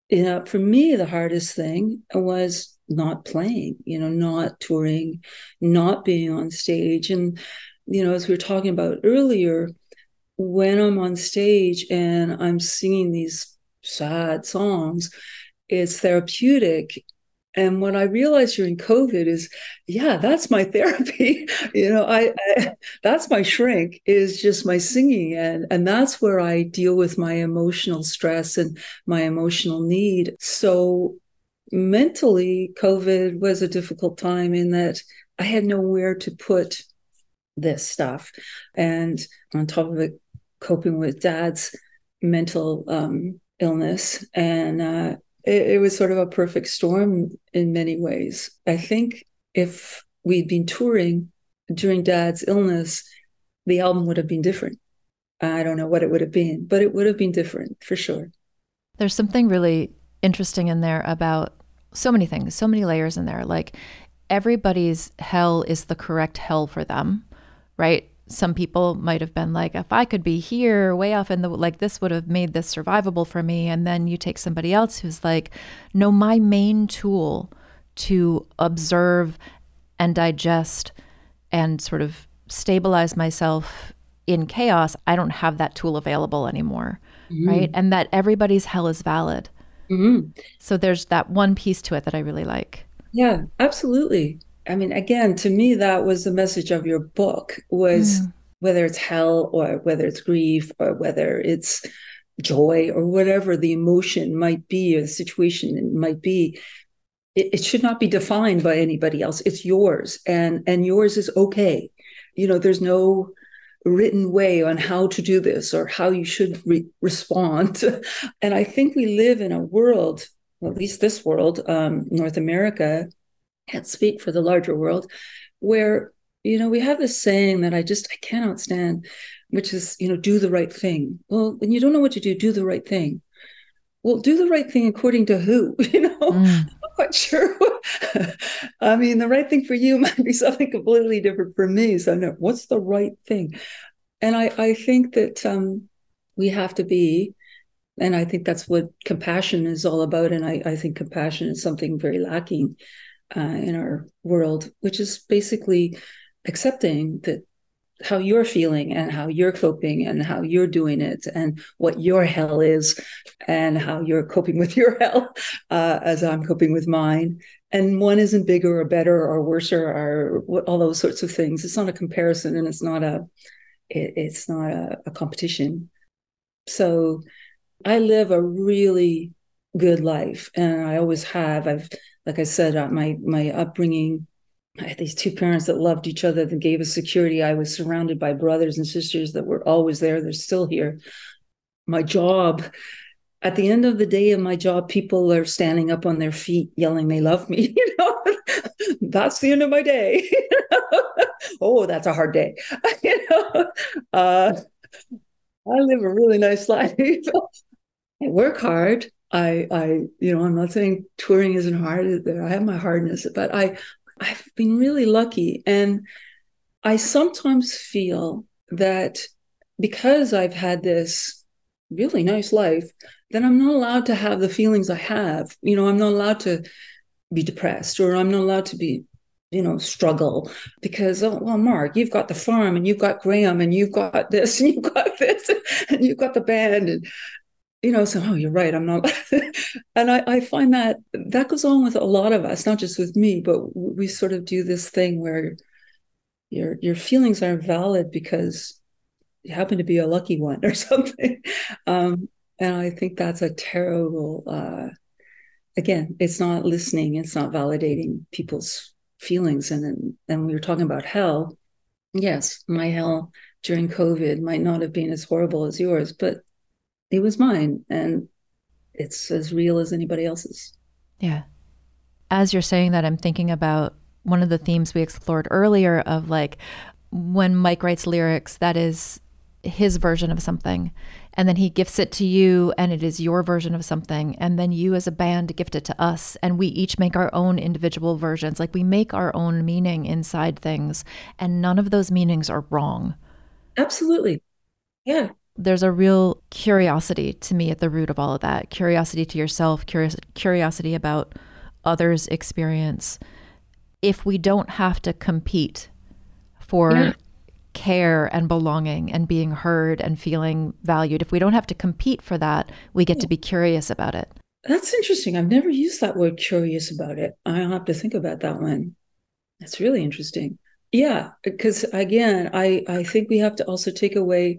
you know, for me, the hardest thing was not playing, you know, not touring, not being on stage. And, you know, as we were talking about earlier, when I'm on stage and I'm singing these sad songs, it's therapeutic and what I realized during COVID is, yeah, that's my therapy. you know, I, I, that's my shrink is just my singing, and and that's where I deal with my emotional stress and my emotional need. So mentally, COVID was a difficult time in that I had nowhere to put this stuff, and on top of it, coping with dad's mental um, illness and. Uh, it, it was sort of a perfect storm in many ways. I think if we'd been touring during dad's illness, the album would have been different. I don't know what it would have been, but it would have been different for sure. There's something really interesting in there about so many things, so many layers in there. Like everybody's hell is the correct hell for them, right? Some people might have been like, if I could be here, way off in the like, this would have made this survivable for me. And then you take somebody else who's like, no, my main tool to observe and digest and sort of stabilize myself in chaos, I don't have that tool available anymore. Mm-hmm. Right. And that everybody's hell is valid. Mm-hmm. So there's that one piece to it that I really like. Yeah, absolutely. I mean, again, to me, that was the message of your book was mm. whether it's hell or whether it's grief or whether it's joy or whatever the emotion might be or the situation might be it, it, should not be defined by anybody else. It's yours and and yours is okay. You know there's no written way on how to do this or how you should re- respond. And i think we live in a world at least this world um, north america can't speak for the larger world where you know we have this saying that i just i cannot stand which is you know do the right thing. Well when you don't know what to do do the right thing. Well do the right thing according to who you know? Mm. i'm not quite sure i mean the right thing for you might be something completely different for me so no what's the right thing? And i i think that um we have to be and i think that's what compassion is all about and i i think compassion is something very lacking uh, in our world which is basically accepting that how you're feeling and how you're coping and how you're doing it and what your hell is and how you're coping with your hell uh, as I'm coping with mine. And one isn't bigger or better or worse or all those sorts of things. It's not a comparison and it's not a it, it's not a, a competition. So I live a really good life and I always have. I've like I said, uh, my my upbringing I had these two parents that loved each other that gave us security. I was surrounded by brothers and sisters that were always there. They're still here. My job, at the end of the day of my job, people are standing up on their feet yelling they love me. You know, that's the end of my day. oh, that's a hard day. you know, uh, I live a really nice life. I work hard. I, I, you know, I'm not saying touring isn't hard. I have my hardness, but I, I've been really lucky. And I sometimes feel that because I've had this really nice life, then I'm not allowed to have the feelings I have. You know, I'm not allowed to be depressed or I'm not allowed to be, you know, struggle because, oh, well, Marg, you've got the farm and you've got Graham and you've got this and you've got this and you've got the band. And, you know, so, oh, you're right. I'm not. and I, I find that that goes on with a lot of us, not just with me, but we sort of do this thing where your your feelings aren't valid because you happen to be a lucky one or something. Um, and I think that's a terrible. Uh, again, it's not listening. It's not validating people's feelings. And then, and we were talking about hell. Yes, my hell during COVID might not have been as horrible as yours, but it was mine and it's as real as anybody else's. Yeah. As you're saying that, I'm thinking about one of the themes we explored earlier of like when Mike writes lyrics, that is his version of something. And then he gifts it to you, and it is your version of something. And then you, as a band, gift it to us. And we each make our own individual versions. Like we make our own meaning inside things, and none of those meanings are wrong. Absolutely. Yeah there's a real curiosity to me at the root of all of that. Curiosity to yourself curious, curiosity about others experience. If we don't have to compete for yeah. care and belonging and being heard and feeling valued if we don't have to compete for that we get to be curious about it. That's interesting. I've never used that word curious about it. I'll have to think about that one. That's really interesting. Yeah because again i i think we have to also take away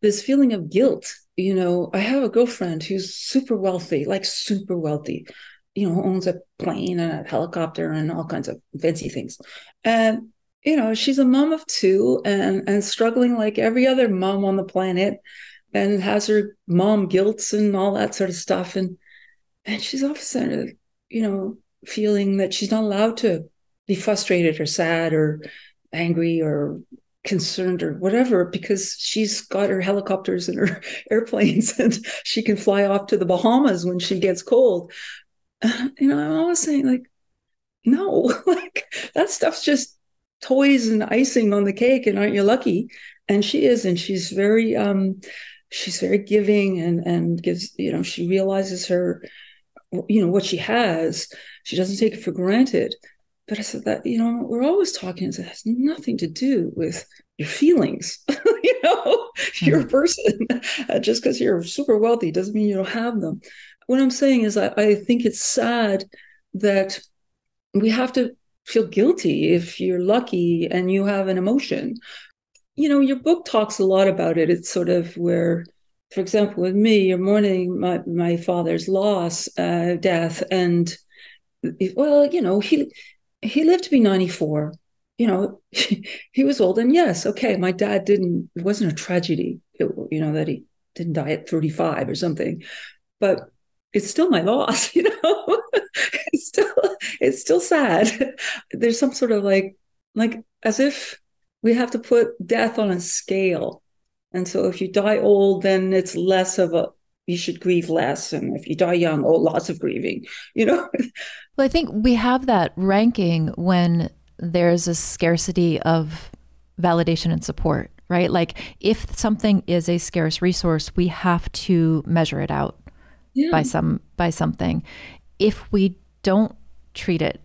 this feeling of guilt. You know, I have a girlfriend who's super wealthy, like super wealthy, you know, owns a plane and a helicopter and all kinds of fancy things. And, you know, she's a mom of two and, and struggling like every other mom on the planet and has her mom guilt and all that sort of stuff. And, and she's all of a sudden, you know, feeling that she's not allowed to be frustrated or sad or angry or concerned or whatever because she's got her helicopters and her airplanes and she can fly off to the Bahamas when she gets cold. you know, I'm always saying like, no, like that stuff's just toys and icing on the cake, and aren't you lucky? And she is, and she's very um she's very giving and and gives, you know, she realizes her you know what she has. She doesn't take it for granted. But I said that, you know, we're always talking, it has nothing to do with your feelings. you know, mm-hmm. you're a hmm. person. Just because you're super wealthy doesn't mean you don't have them. What I'm saying is, I, I think it's sad that we have to feel guilty if you're lucky and you have an emotion. You know, your book talks a lot about it. It's sort of where for example, with me, you're mourning my, my father's loss, uh, death, and well, you know, he he lived to be 94. You know, he was old, and yes, okay, my dad didn't. It wasn't a tragedy, it, you know, that he didn't die at 35 or something, but it's still my loss. You know, it's still it's still sad. There's some sort of like like as if we have to put death on a scale and so if you die old, then it's less of a you should grieve less. And if you die young, oh, lots of grieving, you know? well, I think we have that ranking when there's a scarcity of validation and support, right? Like if something is a scarce resource, we have to measure it out yeah. by some by something. If we don't treat it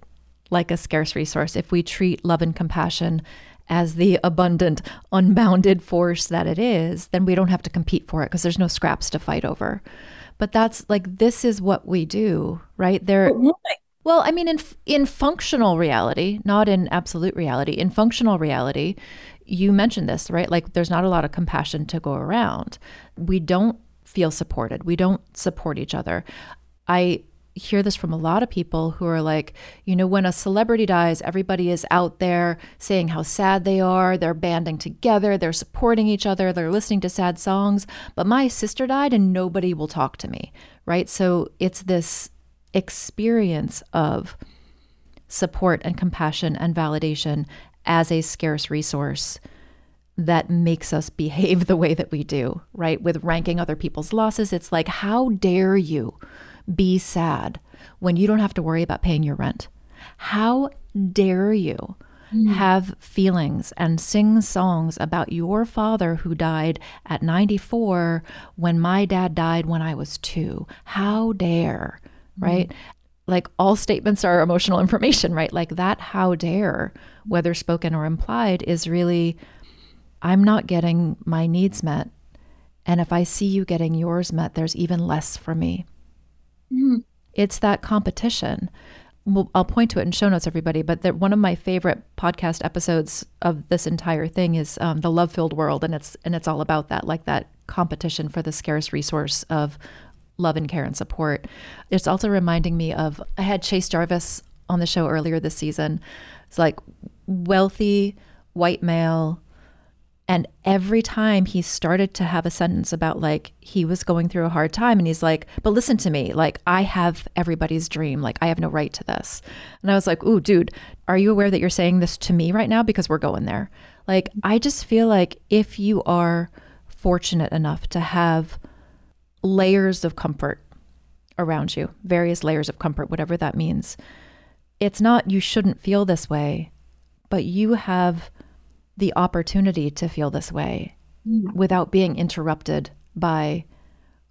like a scarce resource, if we treat love and compassion as the abundant, unbounded force that it is, then we don't have to compete for it because there's no scraps to fight over. But that's like this is what we do, right? There. Well, I mean, in in functional reality, not in absolute reality. In functional reality, you mentioned this, right? Like, there's not a lot of compassion to go around. We don't feel supported. We don't support each other. I hear this from a lot of people who are like, you know, when a celebrity dies, everybody is out there saying how sad they are. They're banding together, they're supporting each other, they're listening to sad songs. But my sister died and nobody will talk to me, right? So it's this experience of support and compassion and validation as a scarce resource that makes us behave the way that we do, right? With ranking other people's losses, it's like, how dare you? Be sad when you don't have to worry about paying your rent? How dare you mm. have feelings and sing songs about your father who died at 94 when my dad died when I was two? How dare, mm. right? Like all statements are emotional information, right? Like that, how dare, whether spoken or implied, is really, I'm not getting my needs met. And if I see you getting yours met, there's even less for me. Mm-hmm. It's that competition. Well, I'll point to it in show notes, everybody. But that one of my favorite podcast episodes of this entire thing is um, the love filled world, and it's and it's all about that, like that competition for the scarce resource of love and care and support. It's also reminding me of I had Chase Jarvis on the show earlier this season. It's like wealthy white male and every time he started to have a sentence about like he was going through a hard time, and he's like, But listen to me, like I have everybody's dream. Like I have no right to this. And I was like, Ooh, dude, are you aware that you're saying this to me right now? Because we're going there. Like, I just feel like if you are fortunate enough to have layers of comfort around you, various layers of comfort, whatever that means, it's not you shouldn't feel this way, but you have the opportunity to feel this way mm. without being interrupted by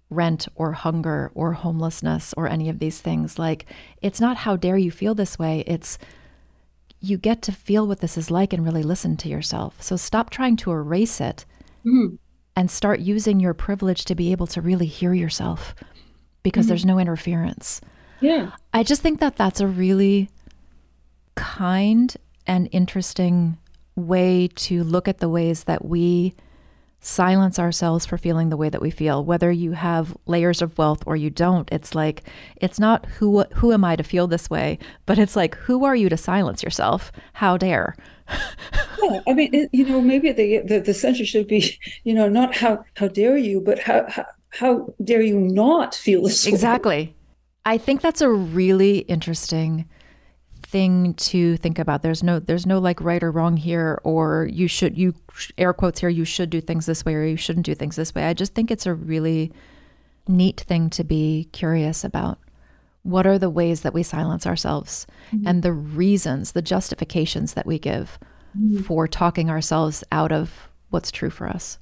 rent or hunger or homelessness or any of these things. Like, it's not how dare you feel this way, it's you get to feel what this is like and really listen to yourself. So stop trying to erase it mm. and start using your privilege to be able to really hear yourself because mm. there's no interference. Yeah. I just think that that's a really kind and interesting way to look at the ways that we silence ourselves for feeling the way that we feel whether you have layers of wealth or you don't it's like it's not who who am i to feel this way but it's like who are you to silence yourself how dare yeah, i mean it, you know maybe the, the the censure should be you know not how how dare you but how how, how dare you not feel this way. exactly way? i think that's a really interesting thing to think about. There's no there's no like right or wrong here or you should you air quotes here you should do things this way or you shouldn't do things this way. I just think it's a really neat thing to be curious about. What are the ways that we silence ourselves mm-hmm. and the reasons, the justifications that we give mm-hmm. for talking ourselves out of what's true for us?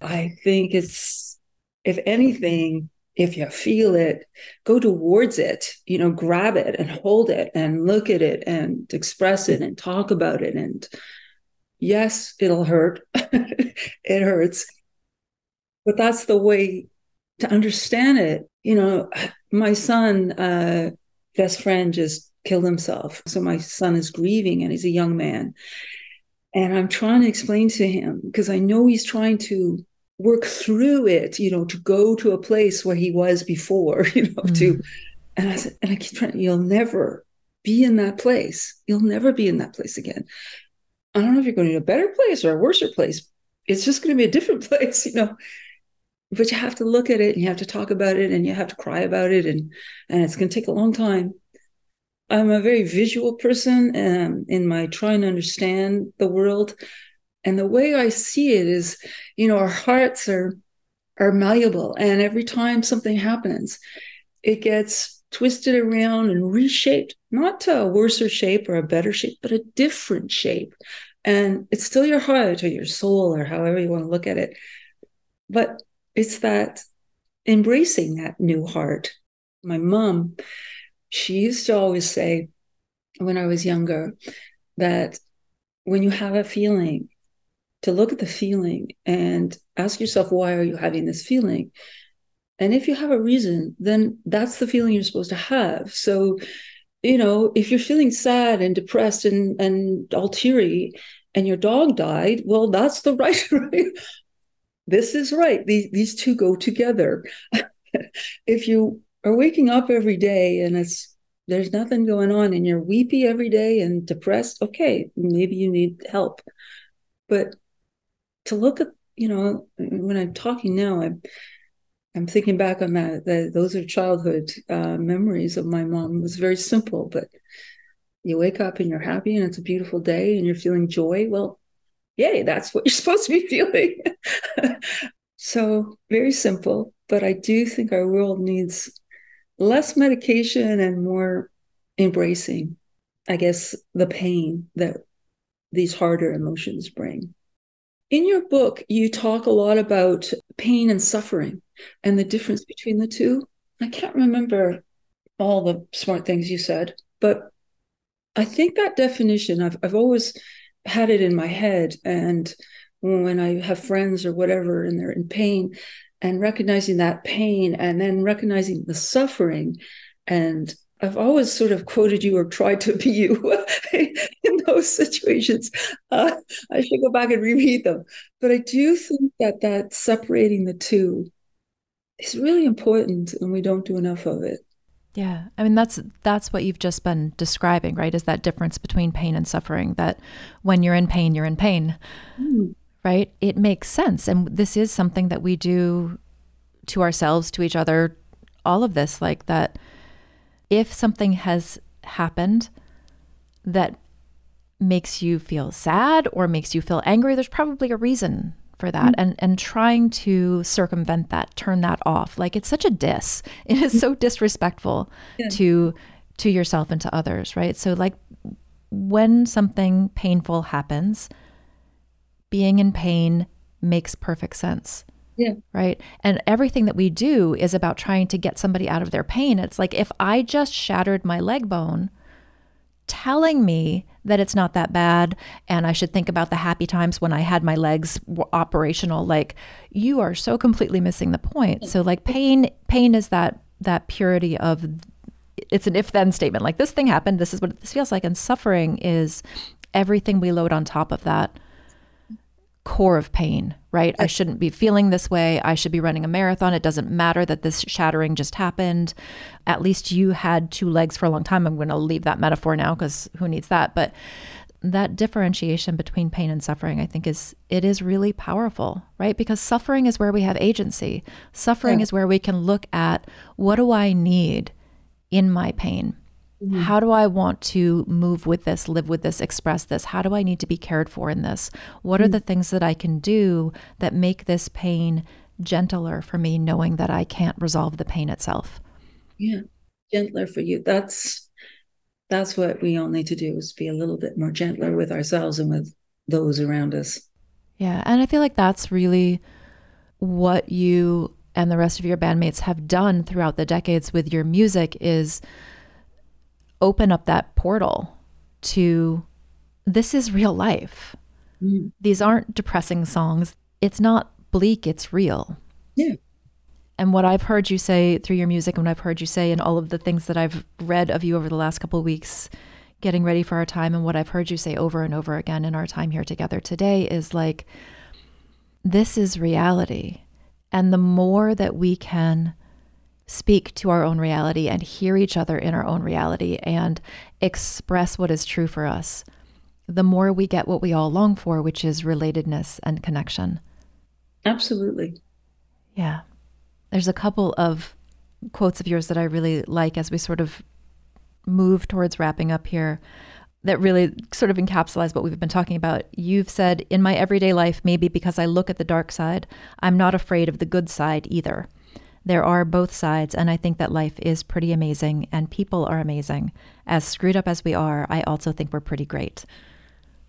I think it's if anything if you feel it, go towards it, you know, grab it and hold it and look at it and express it and talk about it. And yes, it'll hurt. it hurts. But that's the way to understand it. You know, my son, uh, best friend just killed himself. So my son is grieving and he's a young man. And I'm trying to explain to him because I know he's trying to work through it, you know, to go to a place where he was before, you know, mm. to and I said, and I keep trying, you'll never be in that place. You'll never be in that place again. I don't know if you're going to a better place or a worse place. It's just going to be a different place, you know. But you have to look at it and you have to talk about it and you have to cry about it and and it's going to take a long time. I'm a very visual person um, in my trying to understand the world. And the way I see it is, you know, our hearts are are malleable. And every time something happens, it gets twisted around and reshaped, not to a worser shape or a better shape, but a different shape. And it's still your heart or your soul or however you want to look at it. But it's that embracing that new heart. My mom, she used to always say when I was younger that when you have a feeling, to look at the feeling and ask yourself, why are you having this feeling? And if you have a reason, then that's the feeling you're supposed to have. So, you know, if you're feeling sad and depressed and, and all teary and your dog died, well, that's the right, right? This is right. These, these two go together. if you are waking up every day and it's there's nothing going on and you're weepy every day and depressed, okay, maybe you need help. But to look at, you know, when I'm talking now, I'm I'm thinking back on that. that those are childhood uh, memories of my mom. It was very simple, but you wake up and you're happy and it's a beautiful day and you're feeling joy. Well, yay, that's what you're supposed to be feeling. so very simple, but I do think our world needs less medication and more embracing, I guess, the pain that these harder emotions bring. In your book, you talk a lot about pain and suffering and the difference between the two. I can't remember all the smart things you said, but I think that definition, I've, I've always had it in my head. And when I have friends or whatever and they're in pain, and recognizing that pain and then recognizing the suffering and I've always sort of quoted you or tried to be you in those situations. Uh, I should go back and reread them. But I do think that that separating the two is really important, and we don't do enough of it. Yeah, I mean that's that's what you've just been describing, right? Is that difference between pain and suffering? That when you're in pain, you're in pain. Mm right? It makes sense. And this is something that we do to ourselves, to each other, all of this, like that if something has happened that makes you feel sad or makes you feel angry, there's probably a reason for that. Mm-hmm. And and trying to circumvent that, turn that off. Like it's such a diss. It is so disrespectful yeah. to to yourself and to others, right? So like when something painful happens, being in pain makes perfect sense. Yeah. Right. And everything that we do is about trying to get somebody out of their pain. It's like if I just shattered my leg bone, telling me that it's not that bad and I should think about the happy times when I had my legs operational like you are so completely missing the point. So like pain pain is that that purity of it's an if then statement like this thing happened this is what this feels like and suffering is everything we load on top of that core of pain, right? I shouldn't be feeling this way. I should be running a marathon. It doesn't matter that this shattering just happened. At least you had two legs for a long time. I'm going to leave that metaphor now because who needs that? But that differentiation between pain and suffering, I think, is it is really powerful, right? Because suffering is where we have agency. Suffering yeah. is where we can look at what do I need in my pain Mm-hmm. How do I want to move with this, live with this, express this? How do I need to be cared for in this? What mm-hmm. are the things that I can do that make this pain gentler for me, knowing that I can't resolve the pain itself? Yeah, gentler for you. That's that's what we all need to do is be a little bit more gentler with ourselves and with those around us. Yeah, and I feel like that's really what you and the rest of your bandmates have done throughout the decades with your music is open up that portal to this is real life. Mm. These aren't depressing songs. It's not bleak, it's real. Yeah. And what I've heard you say through your music and what I've heard you say and all of the things that I've read of you over the last couple of weeks getting ready for our time and what I've heard you say over and over again in our time here together today is like this is reality. And the more that we can speak to our own reality and hear each other in our own reality and express what is true for us, the more we get what we all long for, which is relatedness and connection. Absolutely. Yeah. There's a couple of quotes of yours that I really like as we sort of move towards wrapping up here that really sort of encapsulates what we've been talking about. You've said, in my everyday life, maybe because I look at the dark side, I'm not afraid of the good side either. There are both sides, and I think that life is pretty amazing and people are amazing. As screwed up as we are, I also think we're pretty great.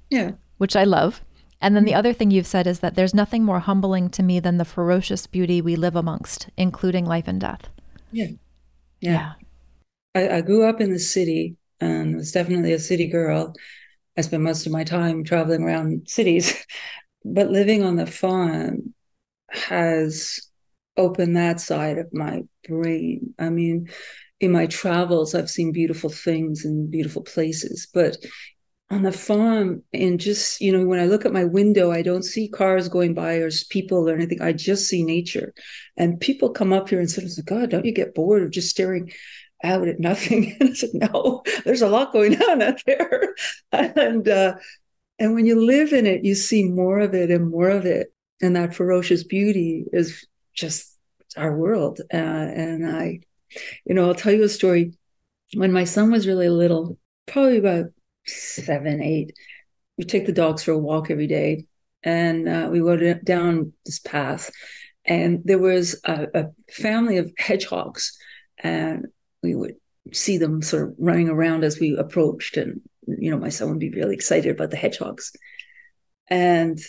Yeah. Which I love. And then the mm-hmm. other thing you've said is that there's nothing more humbling to me than the ferocious beauty we live amongst, including life and death. Yeah. Yeah. yeah. I, I grew up in the city and was definitely a city girl. I spent most of my time traveling around cities, but living on the farm has opened that side of my brain. I mean, in my travels, I've seen beautiful things and beautiful places, but on the farm and just you know when i look at my window i don't see cars going by or people or anything i just see nature and people come up here and say god don't you get bored of just staring out at nothing. And I said, no, there's a lot going on out there. and uh, and when you live in it, you see more of it and more of it. And that ferocious beauty is just our world. Uh, and I, you know, I'll tell you a story. When my son was really little, probably about seven, eight, we take the dogs for a walk every day. And uh, we went down this path, and there was a, a family of hedgehogs. And we would see them sort of running around as we approached and you know my son would be really excited about the hedgehogs and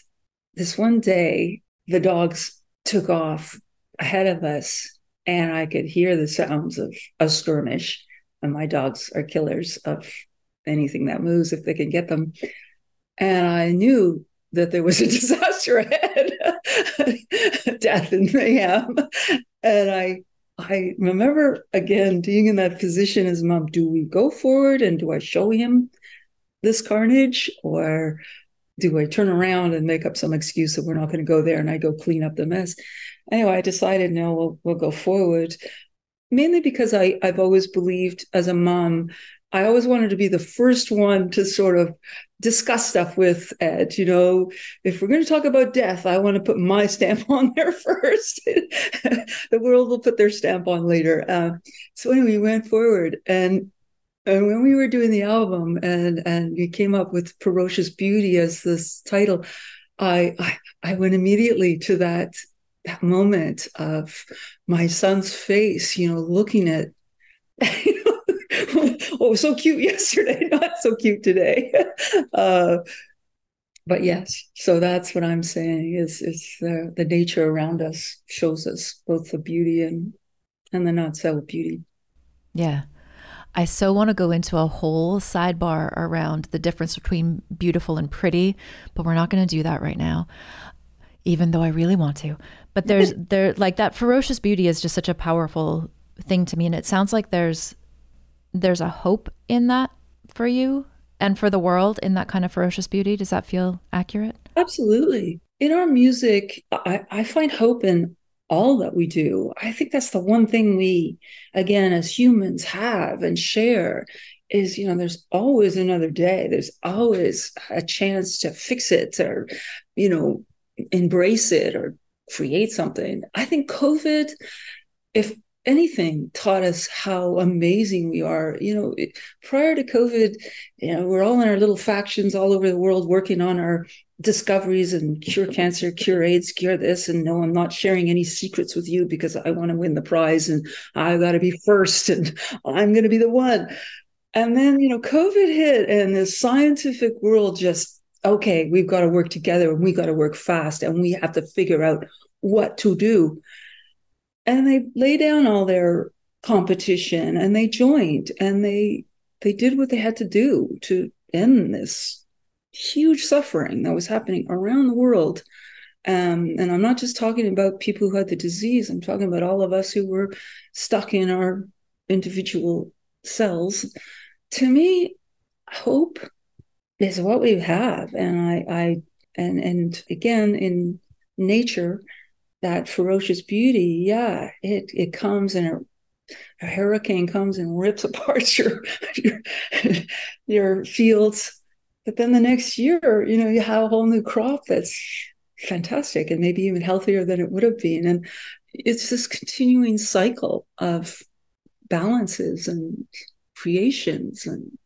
this one day the dogs took off ahead of us and i could hear the sounds of a skirmish. And my dogs are killers of anything that moves if they can get them. And i knew that there was a disaster ahead. Death and mayhem. And i I remember again being in that position as mom. Do we go forward and do I show him this carnage or do I turn around and make up some excuse that we're not going to go there and I go clean up the mess? Anyway, I decided no, we'll, we'll go forward. Mainly because I, I've always believed as a mom I always wanted to be the first one to sort of discuss stuff with Ed. You know, if we're going to talk about death, I want to put my stamp on there first. the world will put their stamp on later. Uh, so anyway, we went forward, and and when we were doing the album, and and we came up with "Ferocious Beauty" as this title, I I, I went immediately to that that moment of my son's face, you know, looking at. Oh, so cute yesterday, not so cute today. uh, but yes, so that's what I'm saying is is the, the nature around us shows us both the beauty and and the not so beauty. Yeah. I so want to go into a whole sidebar around the difference between beautiful and pretty, but we're not going to do that right now, even though I really want to. But there's there like that ferocious beauty is just such a powerful thing to me, and it sounds like there's there's a hope in that for you and for the world in that kind of ferocious beauty. Does that feel accurate? Absolutely. In our music, I, I find hope in all that we do. I think that's the one thing we, again, as humans have and share is, you know, there's always another day. There's always a chance to fix it or, you know, embrace it or create something. I think COVID, if anything taught us how amazing we are. You know, prior to COVID, you know, we're all in our little factions all over the world working on our discoveries and cure cancer, cure AIDS, cure this. And no, I'm not sharing any secrets with you because I want to win the prize and I've got to be first and I'm going to be the one. And then, you know, COVID hit and the scientific world just, okay, we've got to work together and we got to work fast and we have to figure out what to do and they lay down all their competition and they joined and they they did what they had to do to end this huge suffering that was happening around the world. Um, and i'm not just talking about people who had the disease i'm talking about all of us who were stuck in our individual cells. To me hope is what we have. And i i and and again in nature, that ferocious beauty, yeah, it it comes and a, a hurricane comes and rips apart your, your your fields. But then the next year, you know, you have a whole new crop that's fantastic and maybe even healthier than it would have been. And it's this continuing cycle of balances and creations. And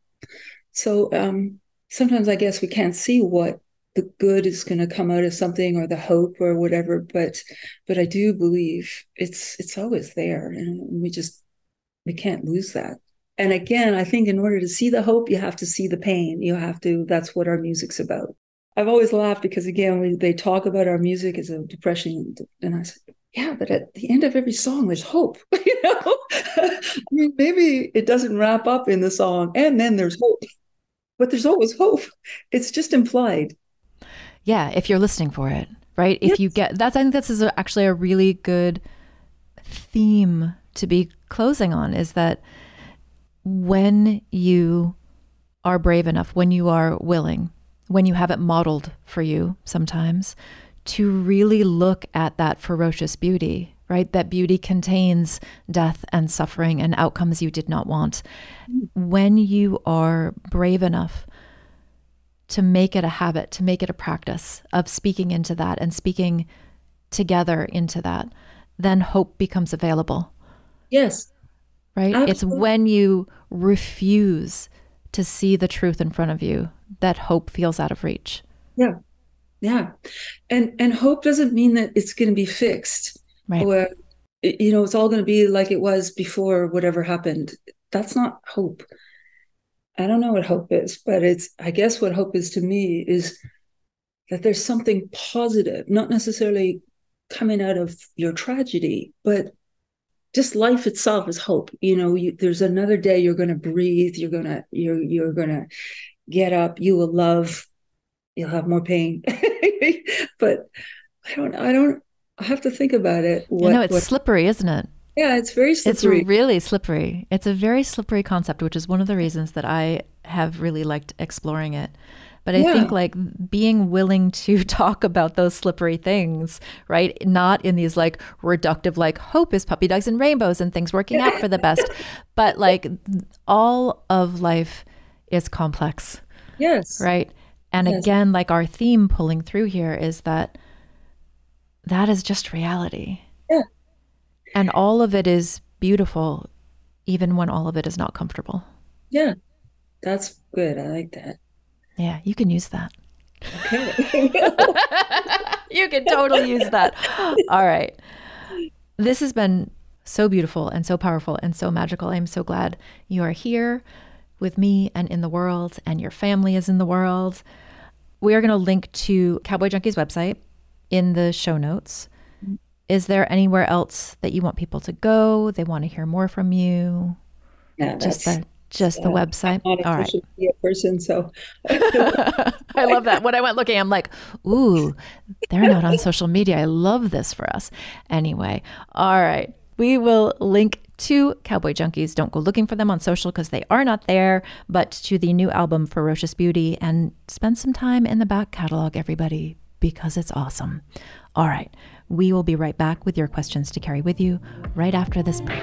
so um, sometimes i guess we can't see what the good is going to come out of something or the hope or whatever but but i do believe it's it's always there. And we just we can't lose that and again i think in order to see the hope you have to see the pain you have to that's what our music's about i've always laughed because again we, they talk about our music as a depression and i said yeah, but at the end of every song, there's hope. you know, I mean, maybe it doesn't wrap up in the song, and then there's hope, but there's always hope. It's just implied. Yeah, if you're listening for it, right? If yes. you get that's, I think this is actually a really good theme to be closing on. Is that when you are brave enough, when you are willing, when you have it modeled for you, sometimes to really look at that ferocious beauty, right? That beauty contains death and suffering and outcomes you did not want. When you are brave enough to make it a habit, to make it a practice of speaking into that and speaking together into that, then hope becomes available. Yes. Right? Absolutely. It's when you refuse to see the truth in front of you that hope feels out of reach. Yeah yeah and and hope doesn't mean that it's going to be fixed right or you know it's all going to be like it was before whatever happened that's not hope i don't know what hope is but it's i guess what hope is to me is that there's something positive not necessarily coming out of your tragedy but just life itself is hope you know you, there's another day you're going to breathe you're going to you're you're going to get up you will love you'll have more pain. but I don't, I don't, I have to think about it. What, know it's what, slippery, isn't it? Yeah, it's very slippery. It's really slippery. It's a very slippery concept, which is one of the reasons that I have really liked exploring it. But I yeah. think like being willing to talk about those slippery things, right? Not in these like reductive, like hope is puppy dogs and rainbows and things working out for the best, but like all of life is complex. Yes. Right. And yes. again, like our theme pulling through here is that that is just reality. Yeah. And all of it is beautiful, even when all of it is not comfortable. Yeah. That's good. I like that. Yeah, you can use that. Okay. you can totally use that. All right. This has been so beautiful and so powerful and so magical. I'm so glad you are here with me and in the world, and your family is in the world. We are going to link to Cowboy Junkies website in the show notes. Mm-hmm. Is there anywhere else that you want people to go? They want to hear more from you. Yeah, just the just the website. I'm not a All social media person, so I love that. When I went looking, I'm like, ooh, they're not on social media. I love this for us. Anyway, all right. We will link to Cowboy Junkies. Don't go looking for them on social because they are not there, but to the new album, Ferocious Beauty, and spend some time in the back catalog, everybody, because it's awesome. All right, we will be right back with your questions to carry with you right after this break.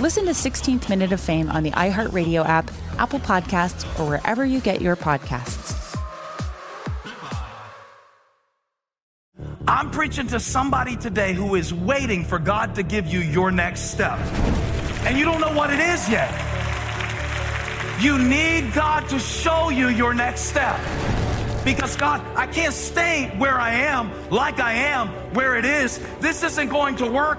Listen to 16th Minute of Fame on the iHeartRadio app, Apple Podcasts, or wherever you get your podcasts. I'm preaching to somebody today who is waiting for God to give you your next step. And you don't know what it is yet. You need God to show you your next step. Because God, I can't stay where I am, like I am, where it is. This isn't going to work.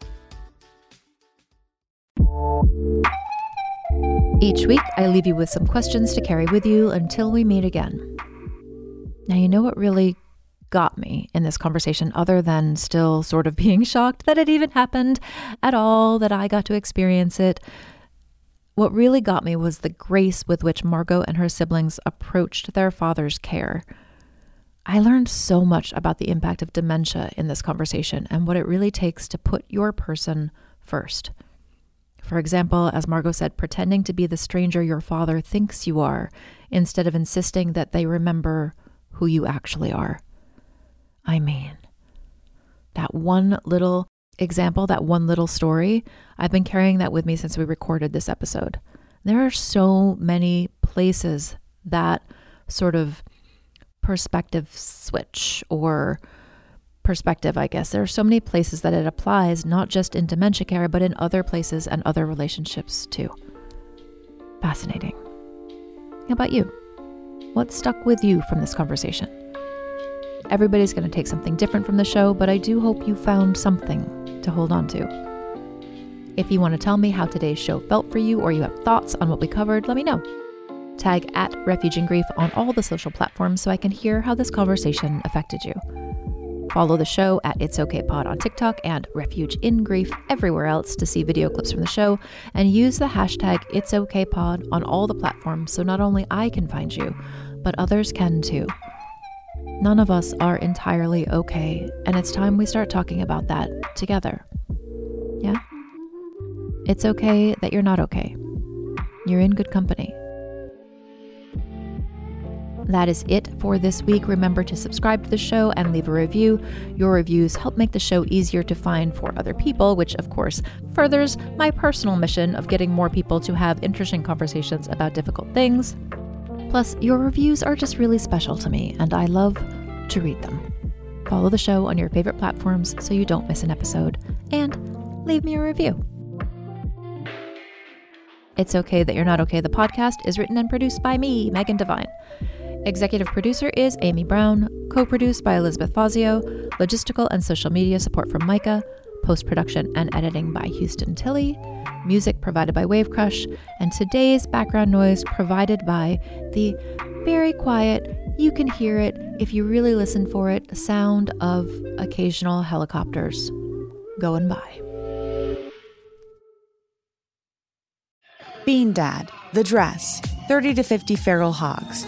Each week, I leave you with some questions to carry with you until we meet again. Now, you know what really got me in this conversation, other than still sort of being shocked that it even happened at all, that I got to experience it. What really got me was the grace with which Margo and her siblings approached their father's care. I learned so much about the impact of dementia in this conversation and what it really takes to put your person first. For example, as Margo said, pretending to be the stranger your father thinks you are instead of insisting that they remember who you actually are. I mean, that one little example, that one little story, I've been carrying that with me since we recorded this episode. There are so many places that sort of perspective switch or perspective, I guess. There are so many places that it applies, not just in dementia care, but in other places and other relationships too. Fascinating. How about you? What stuck with you from this conversation? Everybody's going to take something different from the show, but I do hope you found something to hold on to. If you want to tell me how today's show felt for you or you have thoughts on what we covered, let me know. Tag at Refuge in Grief on all the social platforms so I can hear how this conversation affected you. Follow the show at It's Okay Pod on TikTok and Refuge in Grief everywhere else to see video clips from the show, and use the hashtag It's Okay Pod on all the platforms so not only I can find you, but others can too. None of us are entirely okay, and it's time we start talking about that together. Yeah? It's okay that you're not okay. You're in good company. That is it for this week. Remember to subscribe to the show and leave a review. Your reviews help make the show easier to find for other people, which, of course, furthers my personal mission of getting more people to have interesting conversations about difficult things. Plus, your reviews are just really special to me, and I love to read them. Follow the show on your favorite platforms so you don't miss an episode, and leave me a review. It's Okay That You're Not Okay. The podcast is written and produced by me, Megan Devine. Executive producer is Amy Brown, co produced by Elizabeth Fazio, logistical and social media support from Micah, post production and editing by Houston Tilly, music provided by Wave Crush, and today's background noise provided by the very quiet, you can hear it if you really listen for it, sound of occasional helicopters going by. Bean Dad, The Dress, 30 to 50 Feral Hogs.